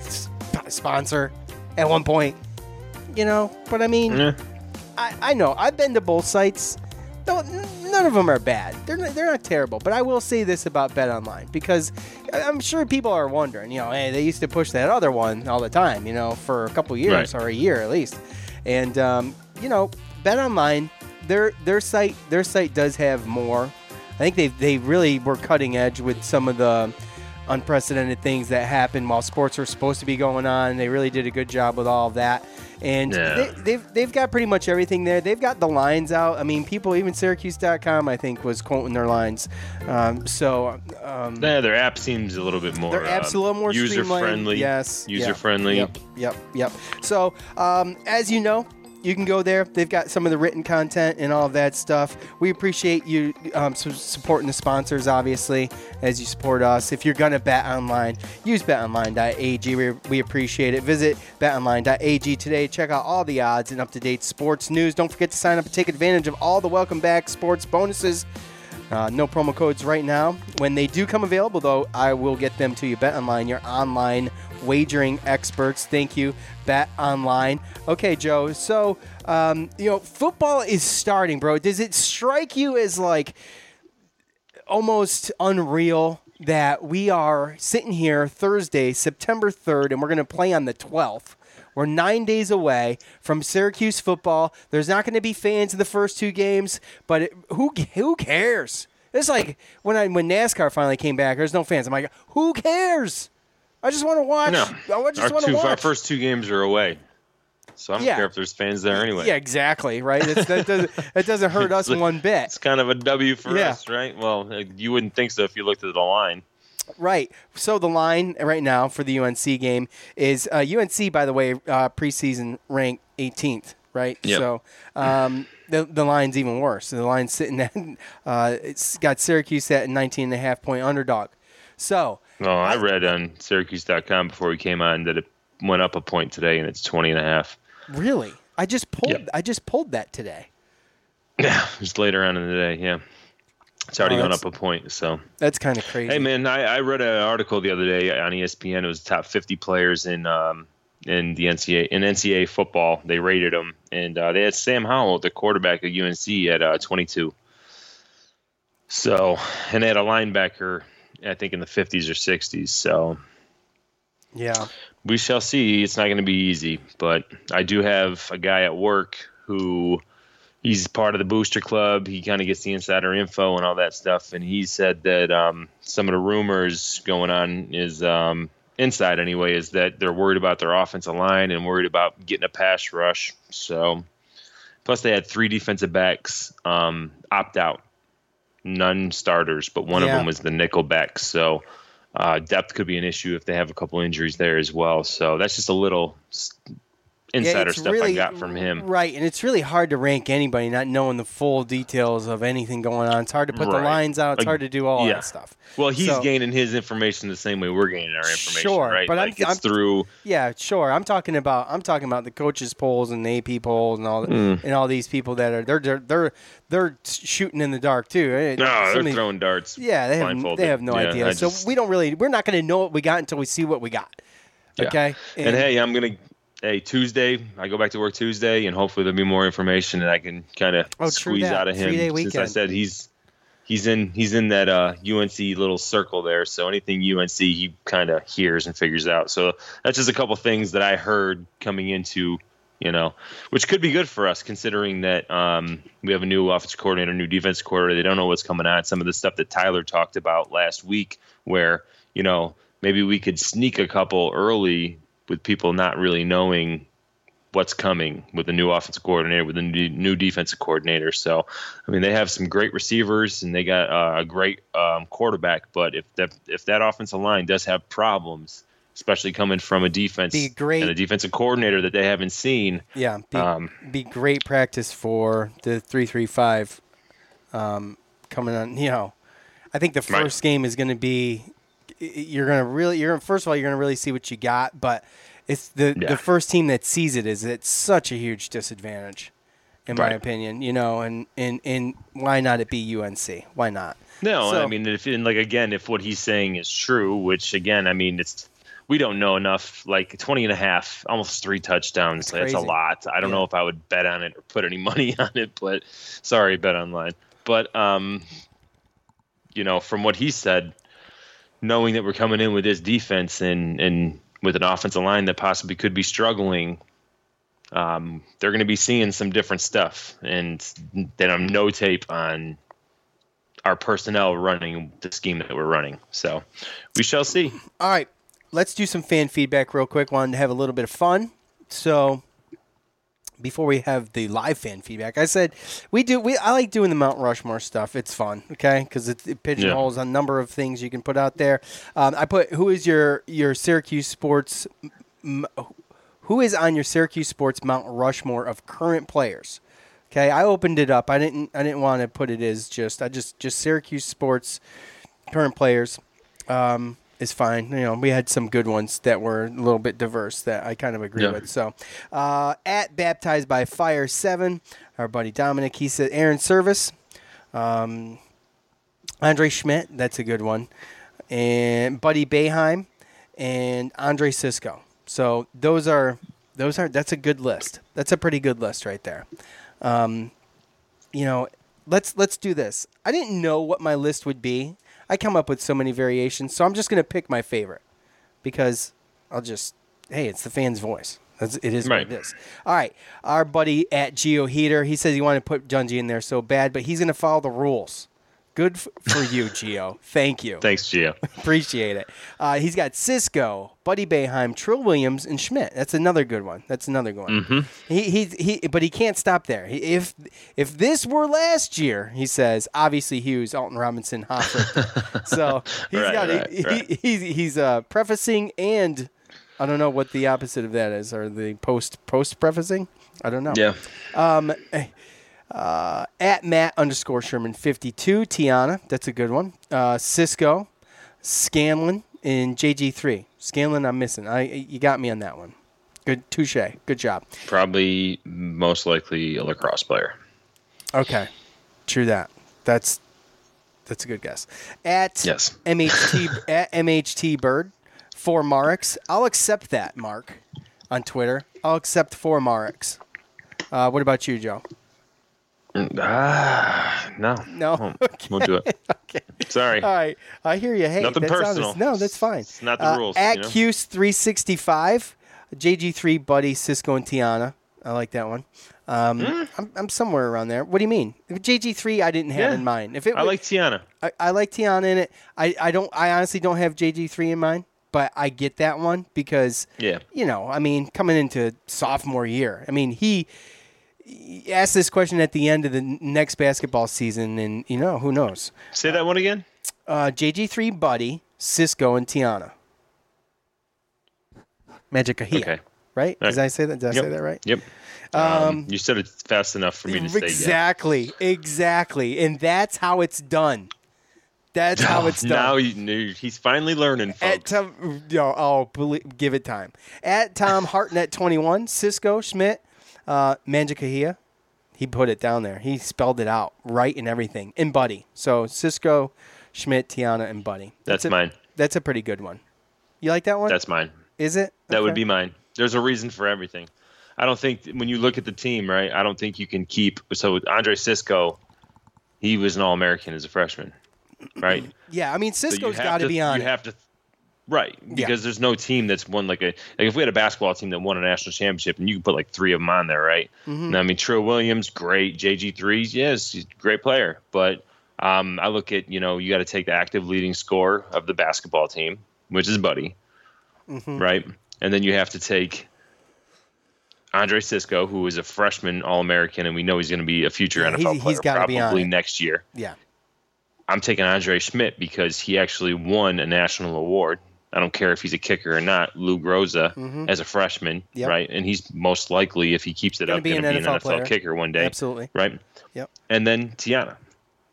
sp- sponsor at one point, you know, but I mean. I, I know. I've been to both sites. No, none of them are bad. They're not, they're not terrible. But I will say this about Bet Online because I'm sure people are wondering. You know, hey, they used to push that other one all the time. You know, for a couple years Right. or a year at least. And um, you know, Bet Online, their their site their site does have more. I think they they really were cutting edge with some of the unprecedented things that happened while sports were supposed to be going on. They really did a good job with all of that. And Yeah. they, they've they've got pretty much everything there. They've got the lines out. I mean, people even Syracuse.com I think was quoting their lines. Um, so um, Yeah, their app seems a little bit more. their app's a uh, little more user streamlined. friendly. Yes, user yeah, friendly. Yep, yep, yep. So um, as you know. You can go there. They've got some of the written content and all of that stuff. We appreciate you um, supporting the sponsors, obviously, as you support us. If you're going to bet online, use betonline.ag. We, we appreciate it. Visit betonline.ag today. Check out all the odds and up to date sports news. Don't forget to sign up and take advantage of all the welcome back sports bonuses. Uh, no promo codes right now. When they do come available, though, I will get them to you. Bet Online, your online wagering experts. Thank you, Bet Online. Okay, Joe. So, um, you know, football is starting, bro. Does it strike you as like almost unreal that we are sitting here Thursday, September 3rd, and we're going to play on the 12th? We're nine days away from Syracuse football. There's not going to be fans in the first two games, but it, who who cares? It's like when I when NASCAR finally came back. There's no fans. I'm like, who cares? I just want to watch. No, I just our want to two, watch. our first two games are away, so I don't Yeah. care if there's fans there anyway. Yeah, exactly. Right. It's, that doesn't that doesn't hurt us one bit. It's kind of a W for Yeah. us, right? Well, you wouldn't think so if you looked at the line. Right. So the line right now for the UNC game is uh, UNC, by the way, uh, preseason ranked 18th. Right. Yep. So um, the the line's even worse. The line's sitting at uh, it's got Syracuse at 19 and a half point underdog. So No, I read on Syracuse.com before we came on that it went up a point today, and it's 20 and a half. really, I just pulled Yep. I just pulled that today. Yeah, just later on in the day. Yeah, it's already Oh, gone up a point. So That's kind of crazy. Hey man, I, I read an article the other day on ESPN. It was top 50 players in um, in the NCAA in NCAA football. They rated them, and uh, they had Sam Howell, the quarterback of UNC, at uh, 22. So, and they had a linebacker, I think in the 50s or 60s. So Yeah. we shall see. It's not going to be easy, but I do have a guy at work who he's part of the booster club. He kind of gets the insider info and all that stuff. And he said that um, some of the rumors going on is um, inside anyway, is that they're worried about their offensive line and worried about getting a pass rush. So, plus they had three defensive backs um, opt out none starters, but one of them was the nickelback. So uh, depth could be an issue if they have a couple injuries there as well. So that's just a little insider it's stuff I really- got from him. Right, and it's really hard to rank anybody not knowing the full details of anything going on. It's hard to put the lines out. It's Like, hard to do all yeah. that stuff. Well, he's So- gaining his information the same way we're gaining our information, Sure, right? but I'm- it's I'm- through Yeah, sure. I'm talking about I'm talking about the coaches polls and the AP polls and all Mm. and all these people that are they're they're they're, they're shooting in the dark too. eh? no, Some they're these- throwing darts. Yeah, they have they have no Yeah, idea. I so we don't really we're not going to know what we got until we see what we got. Yeah. Okay. And, hey, I'm gonna. Hey, Tuesday, I go back to work Tuesday, and hopefully there'll be more information that I can kind of Oh, squeeze that. out of him. Since I said he's he's in he's in that uh, UNC little circle there, so anything UNC he kind of hears and figures out. So that's just a couple things that I heard coming into you know, which could be good for us considering that um, we have a new offensive coordinator, new defense coordinator. They don't know what's coming on. Some of the stuff that Tyler talked about last week, where you know maybe we could sneak a couple early with people not really knowing what's coming with the new offensive coordinator, with the new defensive coordinator. So, I mean, they have some great receivers and they got uh, a great um, quarterback. But if that if that offensive line does have problems, especially coming from a defense Be great- and a defensive coordinator that they haven't seen, Yeah, be, Um, be great practice for the three three five um, coming on. You know, I think the Right. first game is going to be. You're going to really. You're gonna, first of all, you're going to really see what you got, but it's the Yeah. the first team that sees it is at such a huge disadvantage, in my opinion. You know, and and and why not it be UNC? Why not? No, So- I mean, if and like again, if what he's saying is true, which again, I mean, it's we don't know enough. Like 20 and a half, almost three touchdowns. That's a lot. I don't Yeah. know if I would bet on it or put any money on it, but sorry, bet online. But um, you know, from what he said, knowing that we're coming in with this defense and and with an offensive line that possibly could be struggling, um, they're going to be seeing some different stuff. And then I'm no tape on our personnel running the scheme that we're running. So we shall see. All right, let's do some fan feedback real quick. Wanted to have a little bit of fun. So before we have the live fan feedback, I said we do. We I like doing the Mount Rushmore stuff. It's fun, okay? Because it, it pigeonholes a number of things you can put out there. Um, I put who is your your Syracuse sports. m- Who is on your Syracuse sports Mount Rushmore of current players? Okay, I opened it up. I didn't. I didn't want to put it as just. I just just Syracuse sports current players um, is fine. You know, we had some good ones that were a little bit diverse that I kind of agree Yeah. with. So, uh, at baptized by fire seven, our buddy Dominic, he said Aaron Service, um, Andre Szmyt, that's a good one, and Buddy Boeheim, and Andre Cisco. So those are those are that's a good list. That's a pretty good list right there. Um, you know, let's let's do this. I didn't know what my list would be. I come up with so many variations, so I'm just gonna pick my favorite because I'll just hey, it's the fan's voice. That's, it is Right. what it is. All right, our buddy at Geo Heater, he says he wanted to put Junji in there so bad, but he's gonna follow the rules. Good f- for you, Geo. Thank you. Thanks, Gio. Appreciate it. Uh, he's got Cisco, Buddy Boeheim, Trill Williams, and Szmyt. That's another good one. That's another good one. Mhm. He, he, he, but he can't stop there. He, if if this were last year, he says, obviously Hughes, Alton Robinson, Hofford. so he's Right, got right, he, right. He, he's he's uh, prefacing and I don't know what the opposite of that is, or the post post prefacing. I don't know. Yeah. Um, eh, uh, at Matt underscore Sherman 52, Tiana, that's a good one. Uh, Cisco, Scanlon, and JG3. Scanlon, I'm missing. I You got me on that one. Good, touche. Good job. Probably most likely a lacrosse player. Okay, true that. That's that's a good guess. At Yes. MHT at MHT Bird for Mareks. I'll accept that, Mark, on Twitter. I'll accept four Mareks. Uh, what about you, Joe? Ah, no. No. Won't, won't do it. okay. Sorry. All right, I hear you. Hey, Nothing personal. honest. No, that's fine. It's not the Uh, rules, At you know? Cuse three sixty five, JG3 Buddy Cisco and Tiana. I like that one. Um, I'm, I'm somewhere around there. What do you mean? If JG3, I didn't have? Yeah. in mind. If it, I like Tiana. I, I like Tiana in it. I, I don't. I honestly don't have JG3 in mind, but I get that one because Yeah. you know, I mean, coming into sophomore year, I mean, he ask this question at the end of the next basketball season, and you know who knows. Say that one again. Uh, JG3, Buddy, Cisco, and Tiana. Mangakahia. Okay. Right? All Did. I say that? Did I Yep. say that right? Yep. Um, you said it fast enough for me to say yes. Exactly, exactly, and that's how it's done. That's how it's done. Now knew he's finally learning, At folks. Tom, yo, oh, believe, give it time. At Tom Hartnett twenty one, Cisco Szmyt, uh, Mangakahia. He put it down there. He spelled it out right and everything. And Buddy. So Cisco, Szmyt, Tiana, and Buddy. That's a, mine. That's a pretty good one. You like that one? That's mine. Is it? That would be mine. There's a reason for everything. I don't think when you look at the team, right? I don't think you can keep. So Andre Cisco, he was an All American as a freshman, right? Yeah, I mean So Cisco's have got to be on. You have to, right? Because there's no team that's won like a like if we had a basketball team that won a national championship and you can put like three of them on there, right? Mhm. I mean, Trill Williams, great. JG threes, yes, he's a great player. But um, I look at you know you got to take the active leading score of the basketball team, which is Buddy, Mhm. right? And then you have to take Andre Cisco, who is a freshman All American, and we know he's going to be a future Yeah, NFL he's- he's player on probably next year. Yeah. I'm taking Andre Szmyt because he actually won a national award. I don't care if he's a kicker or not. Lou Groza Mhm. as a freshman, Yep. right? And he's most likely, if he keeps it Gonna up, going to be an NFL player. kicker one day. Absolutely. Right? Yep. And then Tiana,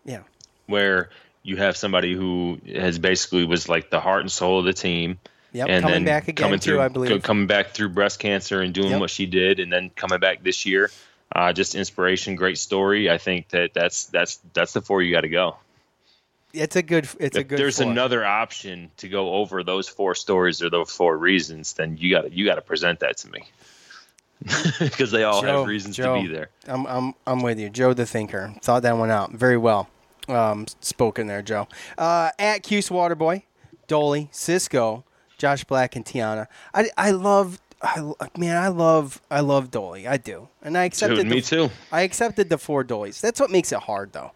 Yeah. where you have somebody who has basically was like the heart and soul of the team. Yep, And coming then back again, coming too, through, I believe. Coming back through breast cancer and doing Yep. what she did, and then coming back this year. Uh, just inspiration, great story. I think that that's that's that's the four you got to go It's a good. It's a good. there's four. another option to go over those four stories or those four reasons, then you got to you got to present that to me because they all Joe- have reasons Joe, to be there. I'm I'm I'm with you, Joe the Thinker. Thought that one out very well. Um, spoken there, Joe. Uh, at Cuse Waterboy, Dolly, Cisco, Josh Black, and Tiana. I I love. I man, I love I love Dolly. I do, and I accepted. Dude, the, me too. I accepted the four Dollys. That's what makes it hard, though.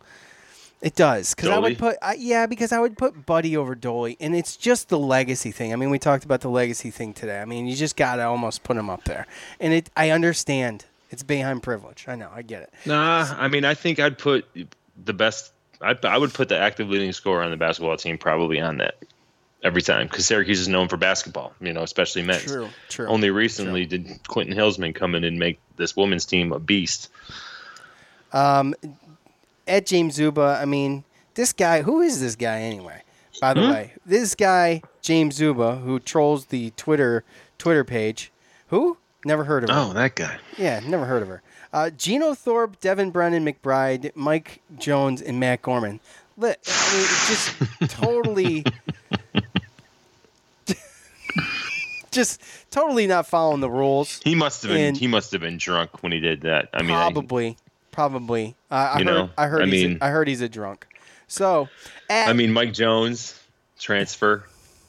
It does because I would put I, yeah because I would put Buddy over Dolly, and it's just the legacy thing. I mean, we talked about the legacy thing today. I mean, you just gotta almost put him up there, and it. I understand it's behind privilege. I know, I get it. Nah, I mean, I think I'd put the best. I, I would put the active leading scorer on the basketball team probably on that every time because Syracuse is known for basketball, you know, especially men's. True, true, Only recently did Quentin Hillsman come in and make this women's team a beast. Um, at James Zuba, I mean, this guy. Who is this guy anyway? By the Hmm? way, this guy James Zuba, who trolls the Twitter Twitter page. Who? Never heard of him. Oh, that guy. Yeah, never heard of her. Uh, Gino Thorpe, Devin Brennan McBride, Mike Jones, and Matt Gorman. Li- I mean, just totally, just totally not following the rules. He must have been. And- he must have been drunk when he did that. I mean, probably, probably. Uh, I You heard. know, I heard. I he's mean- a, I heard he's a drunk. So, at I mean, Mike Jones transfer,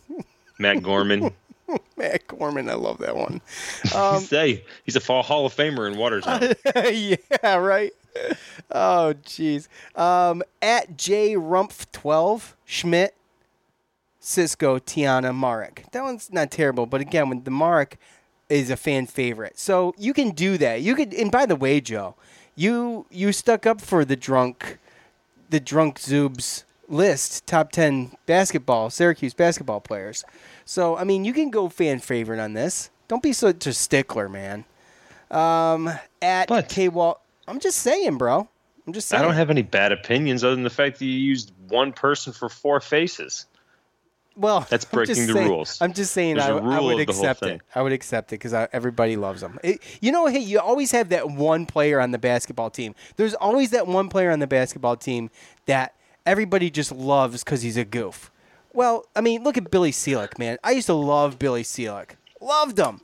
Matt Gorman. Matt Gorman, I love that one. Um, say he's a fall Hall of Famer in Watertown. yeah, right. Oh, jeez. Um, at J Rumpf twelve Szmyt, Cisco, Tiana, Marek. That one's not terrible, but again, when the Marek is a fan favorite, so you can do that. You could. And by the way, Joe, you you stuck up for the drunk, the drunk Zoobs list top ten basketball Syracuse basketball players. So I mean, you can go fan favorite on this. Don't be such a stickler, man. Um, at K Wall, I'm just saying, bro. I'm just saying. I don't have any bad opinions other than the fact that you used one person for four faces. Well, That's breaking the saying- rules. I'm just saying I, I, a I rule would of the whole accept it. I would accept it because everybody loves them. It, you know, hey, you always have that one player on the basketball team. There's always that one player on the basketball team that everybody just loves because he's a goof. Well, I mean, look at Billy Seelick, man. I used to love Billy Seelick. Loved him.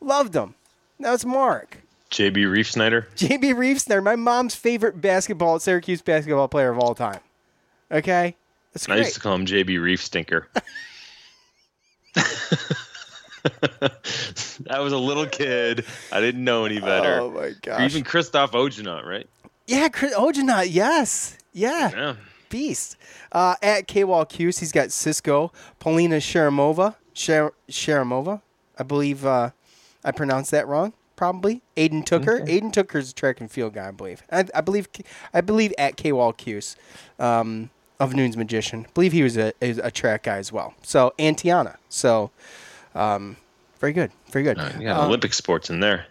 Loved him. Now it's Mark. JB Reafsnyder. JB Reafsnyder, my mom's favorite basketball, Syracuse basketball player of all time. Okay? That's I great. used to call him JB Reef Stinker. I was a little kid. I didn't know any better. Oh, my Or gosh. Even Kristof Ongenaet, right? Yeah, Chris Ojanot, yes. Yeah. Yeah. Beast. Uh, at K-Wall Cuse, he's got Cisco, Polina Sharamova. Shar- Sharamova. I believe uh, I pronounced that wrong. probably. Aiden Tooker. Aiden Tooker's a track and field guy, I believe. I, I believe I believe at K Wall Cuse um, of Noon's Magician. I believe he was a, a track guy as well. So and Tiana. So um, very good. Very good. Yeah, Um, Olympic sports in there.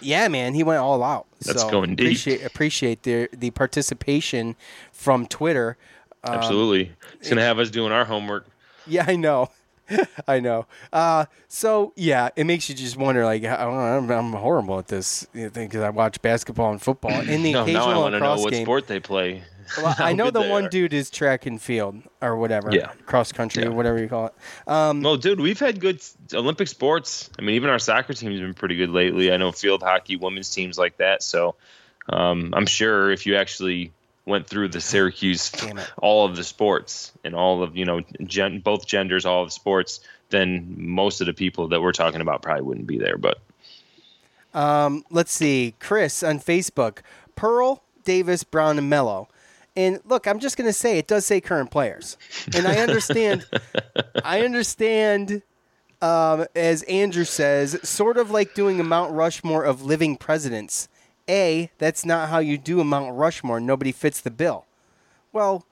yeah, man, he went all out. That's so going deep. Appreciate appreciate the the participation from Twitter. Um, Absolutely. It's gonna have us doing our homework. Yeah, I know. I know. Uh, so yeah, it makes you just wonder. Like, I don't know, I'm, I'm horrible at this because I watch basketball and football. In the No, now I occasional want to know what game, sport they play. well, I know the one are. dude is track and field or whatever. Yeah. cross country Yeah. or whatever you call it. Um, Well, dude, we've had good Olympic sports. I mean, even our soccer team's been pretty good lately. I know field hockey, women's teams like that. So um, I'm sure if you actually went through the Syracuse, all of the sports and all of you know, gen- both genders, all of the sports, then most of the people that we're talking about probably wouldn't be there. But Um, let's see. Chris on Facebook. Pearl, Davis, Brown, and Mello. And look, I'm just gonna say it does say current players. And I understand I understand um, as Andrew says, sort of like doing a Mount Rushmore of living presidents. A, that's not how you do a Mount Rushmore. Nobody fits the bill. Well,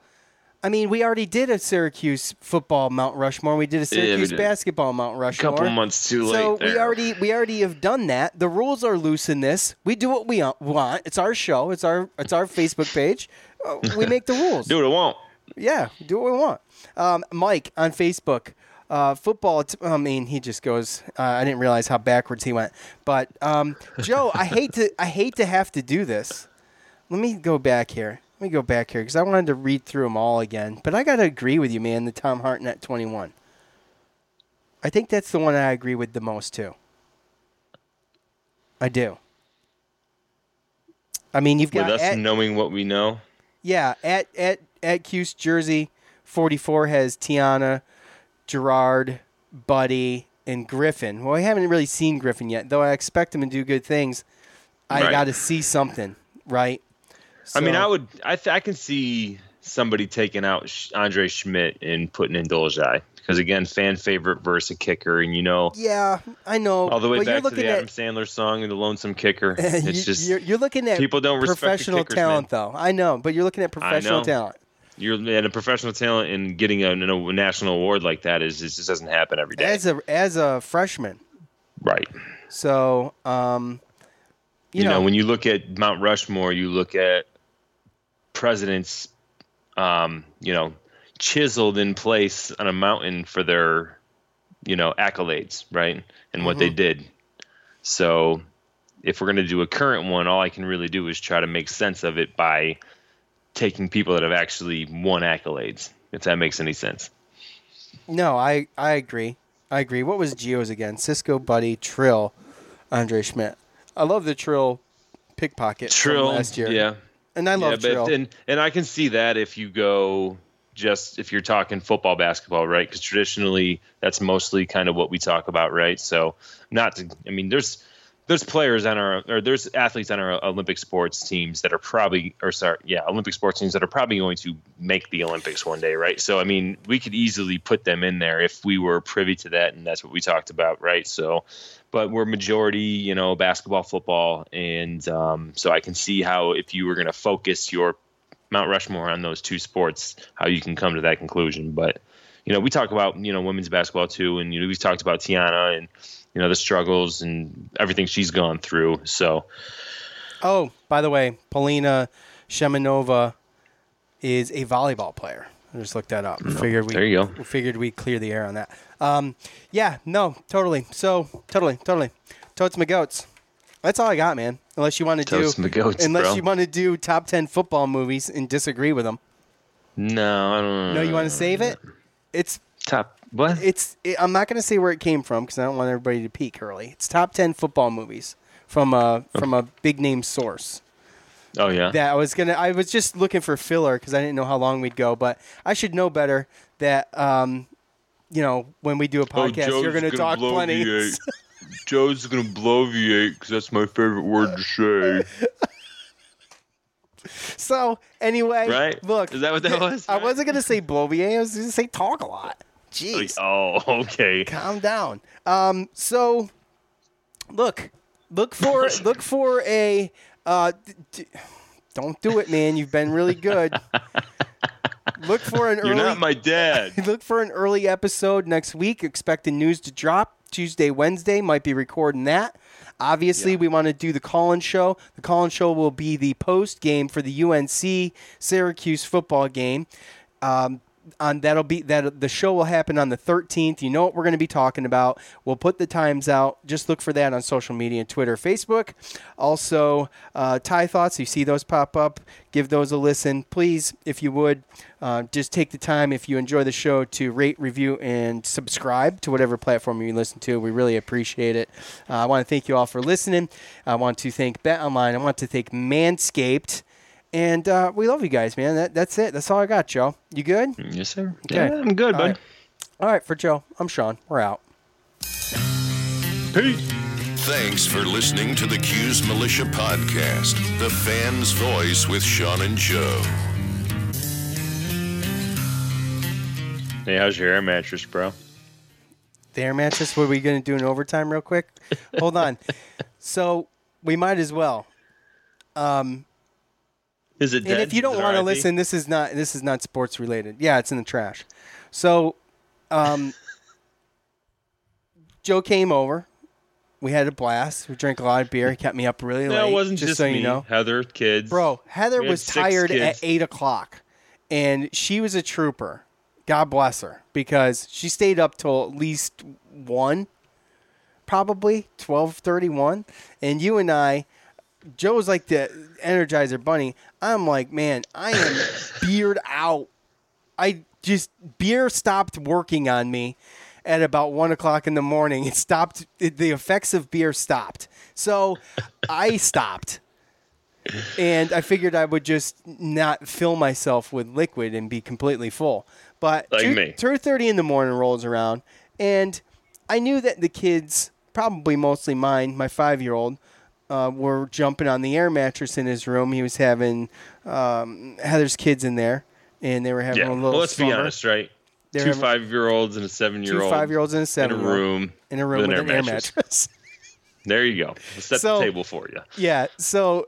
I mean, we already did a Syracuse football Mount Rushmore. We did a Syracuse did. basketball Mount Rushmore. A couple months too late. So late we already we already have done that. The rules are loose in this. We do what we want. It's our show. It's our it's our Facebook page. We make the rules. do what we won't. Yeah, do what we want. Um, Mike on Facebook. Uh, football. T- I mean, he just goes. Uh, I didn't realize how backwards he went. But um, Joe, I hate to. I hate to have to do this. Let me go back here. Let me go back here because I wanted to read through them all again. But I gotta agree with you, man. The Tom Hartnett twenty one. I think that's the one I agree with the most too. I do. I mean, you've got With us at- knowing what we know, yeah, at at at Cuse Jersey, forty four has Tiana, Girard, Buddy, and Griffin. Well, I haven't really seen Griffin yet, though. I expect him to do good things. I Right. got to see something, right? I mean, I would. I th- I can see somebody taking out Sh- Andre Szmyt and putting in Dolezaj because again, fan favorite versus a kicker, and you know, Yeah, I know. all the way but you're back to the at Adam Sandler song and the Lonesome Kicker. you- It's just you're, you're looking at people don't professional kickers, talent, man. though. I know, but you're looking at professional know. talent. you're at a professional talent and getting a, a national award like that is it just doesn't happen every day. As a as a freshman, right. so um, you, you, know, know, when you look at Mount Rushmore, you look at presidents, um, you know, chiseled in place on a mountain for their, you know, accolades, right, and what they Mhm. did. So, if we're going to do a current one, all I can really do is try to make sense of it by taking people that have actually won accolades, if that makes any sense. No, I I agree. I agree. What was Geo's again? Cisco, Buddy, Trill, Andre Szmyt. I love the Trill pickpocket from Trill last year. yeah, and I love yeah, Trill. and and I can see that if you go just if you're talking football, basketball, right? Because traditionally that's mostly kind of what we talk about, right? So not to, I mean, there's there's players on our or there's athletes on our Olympic sports teams that are probably or sorry, yeah, Olympic sports teams that are probably going to make the Olympics one day, right? So I mean, we could easily put them in there if we were privy to that, and that's what we talked about, right? So, but we're majority, you know, basketball, football, and um, so I can see how if you were going to focus your Mount Rushmore on those two sports, how you can come to that conclusion. But you know, we talk about you know women's basketball too, and you know we've talked about Tiana and you know the struggles and everything she's gone through. So oh, by the way, Polina Shemanova is a volleyball player. I just looked that up. Figured we there you go. we figured we'd clear the air on that. Um, yeah, no, totally. So totally, totally. Totes my goats. That's all I got, man. Unless you want to do Totes goats, unless bro. you want to do top ten football movies and disagree with them. no, I don't. Know. No, you want to save it? It's top what? It's. It, I'm not going to say where it came from because I don't want everybody to peek early. It's top ten football movies from a from a big name source. Oh yeah. That I was gonna. I was just looking for filler because I didn't know how long we'd go, but I should know better that. Um, you know, when we do a podcast, you're going to talk plenty. Joe's gonna bloviate because that's my favorite word to say. so anyway, Right? Look, Is that what that was? I wasn't going to say bloviate. I was going to say talk a lot. Jeez. Oh, okay. Calm down. Um, so, look, look for look for a. Uh, d- d- don't do it, man. You've been really good. look for an You're early. not my dad. look for an early episode next week. Expecting news to drop Tuesday, Wednesday. Might be recording that. Obviously, we want to do the call-in show. The call-in show will be the post game for the UNC Syracuse football game. Um, on that'll be that the show will happen on the 13th. You know what we're going to be talking about. We'll put the times out. Just look for that on social media, Twitter, Facebook. Also, uh, Tie Thoughts. You see those pop up. Give those a listen, please, if you would. Uh, just take the time if you enjoy the show to rate, review, and subscribe to whatever platform you listen to. We really appreciate it. Uh, I want to thank you all for listening. I want to thank Bet Online. I want to thank Manscaped. And uh, we love you guys, man. That, that's it. That's all I got, Joe. You good? Yes, sir. Okay. Yeah, I'm good, All bud. right. All right, for Joe, I'm Sean. We're out. Peace. Thanks for listening to the Cuse Militia Podcast, the fan's voice with Sean and Joe. Hey, how's your air mattress, bro? The air mattress. What are we going to do in overtime, real quick? Hold on. So we might as well. Um, Is it and if you don't want to listen, this is not this is not sports related. Yeah, it's in the trash. So, um, Joe came over. We had a blast. We drank a lot of beer. He kept me up really late. No, it wasn't just, so me. you know. Heather, kids. Bro, Heather was tired kids. at eight o'clock, and she was a trooper. God bless her because she stayed up till at least one, probably twelve thirty one. And you and I, Joe was like the Energizer Bunny. I'm like, man, I am beard out. I just beer stopped working on me at about one o'clock in the morning. It stopped. It, the effects of beer stopped. So I stopped and I figured I would just not fill myself with liquid and be completely full. But Like two, me. two thirty in the morning rolls around, and I knew that the kids, probably mostly mine, my five year old, uh, were jumping on the air mattress in his room. He was having um, Heather's kids in there, and they were having Yeah. a little. Well, let's be honest, right? They're two five-year-olds and a seven-year-old. Two five-year-olds and a seven-year-old in a room. in a room with, an air mattress. There you go. Let's set So- the table for you. Yeah, so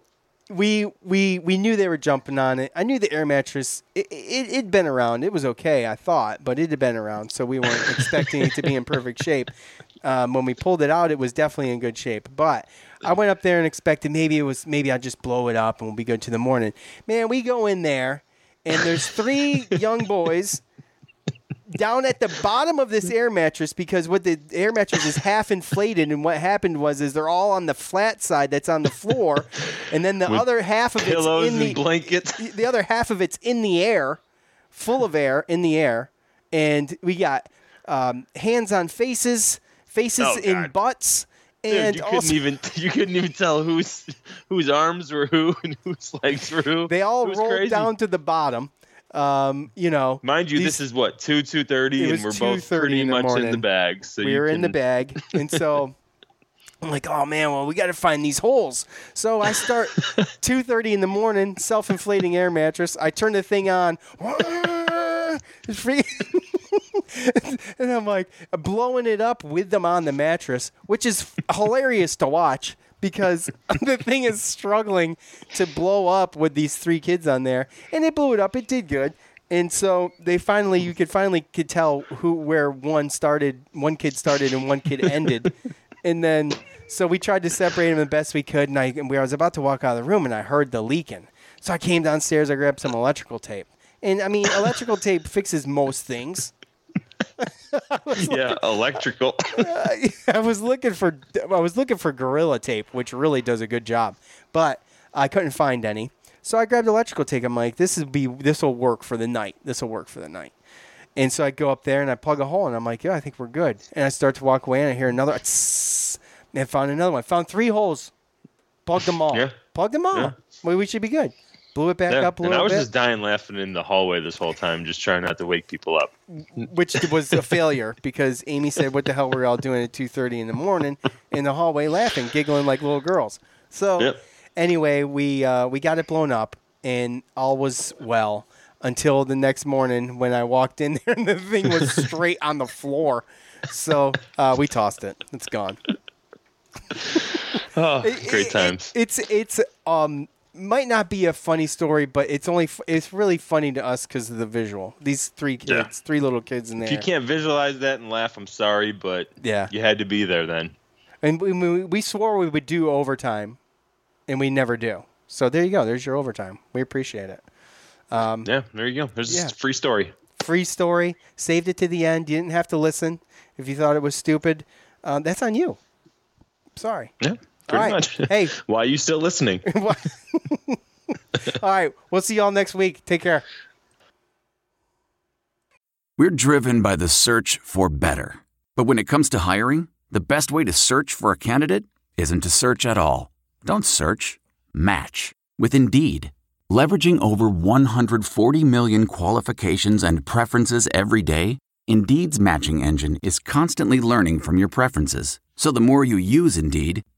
we we we knew they were jumping on it. I knew the air mattress. It, it it'd been around. It was okay, I thought, but it had been around, so we weren't expecting it to be in perfect shape. Um, when we pulled it out, it was definitely in good shape. But I went up there and expected maybe it was maybe I'd just blow it up and we'll be good to the morning. Man, we go in there and there's three young boys down at the bottom of this air mattress because what the air mattress is half inflated and what happened was is they're all on the flat side that's on the floor and then the With other half of it's in and the blankets. the other half of it's in the air full of air in the air and we got um, hands on faces faces Oh, in God. Butts Dude, and you couldn't even you couldn't even tell whose whose arms were who and whose legs were who. they all rolled crazy. down to the bottom um, you know Mind you, these- this is what two two thirty, and we're both 2:30 pretty in much in the bag. So we were in the bag, and so I'm like, oh man, well we got to find these holes. So I start 2:30 in the morning, self-inflating air mattress. I turn the thing on. It's free. and I'm like blowing it up with them on the mattress, which is hilarious to watch because the thing is struggling to blow up with these three kids on there, and it blew it up. It did good. And so they finally, you could finally could tell who where one started, one kid started and one kid ended, and then so we tried to separate them the best we could. And I, and I was about to walk out of the room, and I heard the leaking. So I came downstairs, I grabbed some electrical tape, and I mean, electrical tape fixes most things. yeah, electrical. I was looking for I was looking for Gorilla Tape, which really does a good job, but I couldn't find any. So I grabbed electrical tape. I'm like, this is be this will work for the night. This will work for the night. And so I go up there and I plug a hole, and I'm like, yeah, I think we're good. And I start to walk away, and I hear another. Tss, and I found another one. I found three holes. Plugged them all. Yeah. Plugged them all. Yeah. Well, we should be good. Blew it back Yeah, up a and little I was bit. just dying laughing in the hallway this whole time, just trying not to wake people up. which was a failure because Amy said, "What the hell were we all doing at two thirty in the morning in the hallway, laughing, giggling like little girls?" So Yep. anyway, we uh, we got it blown up, and all was well until the next morning when I walked in there and the thing was straight on the floor. So uh, we tossed it. It's gone. oh, great times. It's it's um might not be a funny story, but it's only f- it's really funny to us because of the visual. These three kids, Yeah. three little kids in there. If you can't visualize that and laugh, I'm sorry, but Yeah. you had to be there then. And we, we, we swore we would do overtime, and we never do. So there you go. There's your overtime. We appreciate it. Um, Yeah, there you go. There's Yeah. a free story. free story. Saved it to the end. You didn't have to listen if you thought it was stupid. Um, that's on you. Sorry. Yeah, pretty right. much. Hey. why are you still listening? All right. We'll see y'all next week. Take care. We're driven by the search for better. But when it comes to hiring, the best way to search for a candidate isn't to search at all. Don't search, match with Indeed. Leveraging over 140 million qualifications and preferences every day, Indeed's matching engine is constantly learning from your preferences. So the more you use Indeed,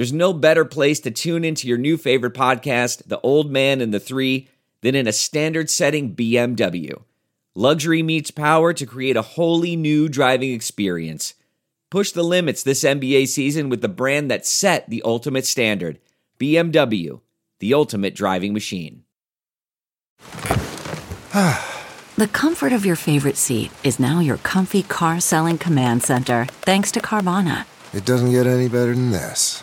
there's no better place to tune into your new favorite podcast, The Old Man and the Three, than in a standard setting BMW. Luxury meets power to create a wholly new driving experience. Push the limits this NBA season with the brand that set the ultimate standard BMW, the ultimate driving machine. The comfort of your favorite seat is now your comfy car selling command center, thanks to Carvana. It doesn't get any better than this.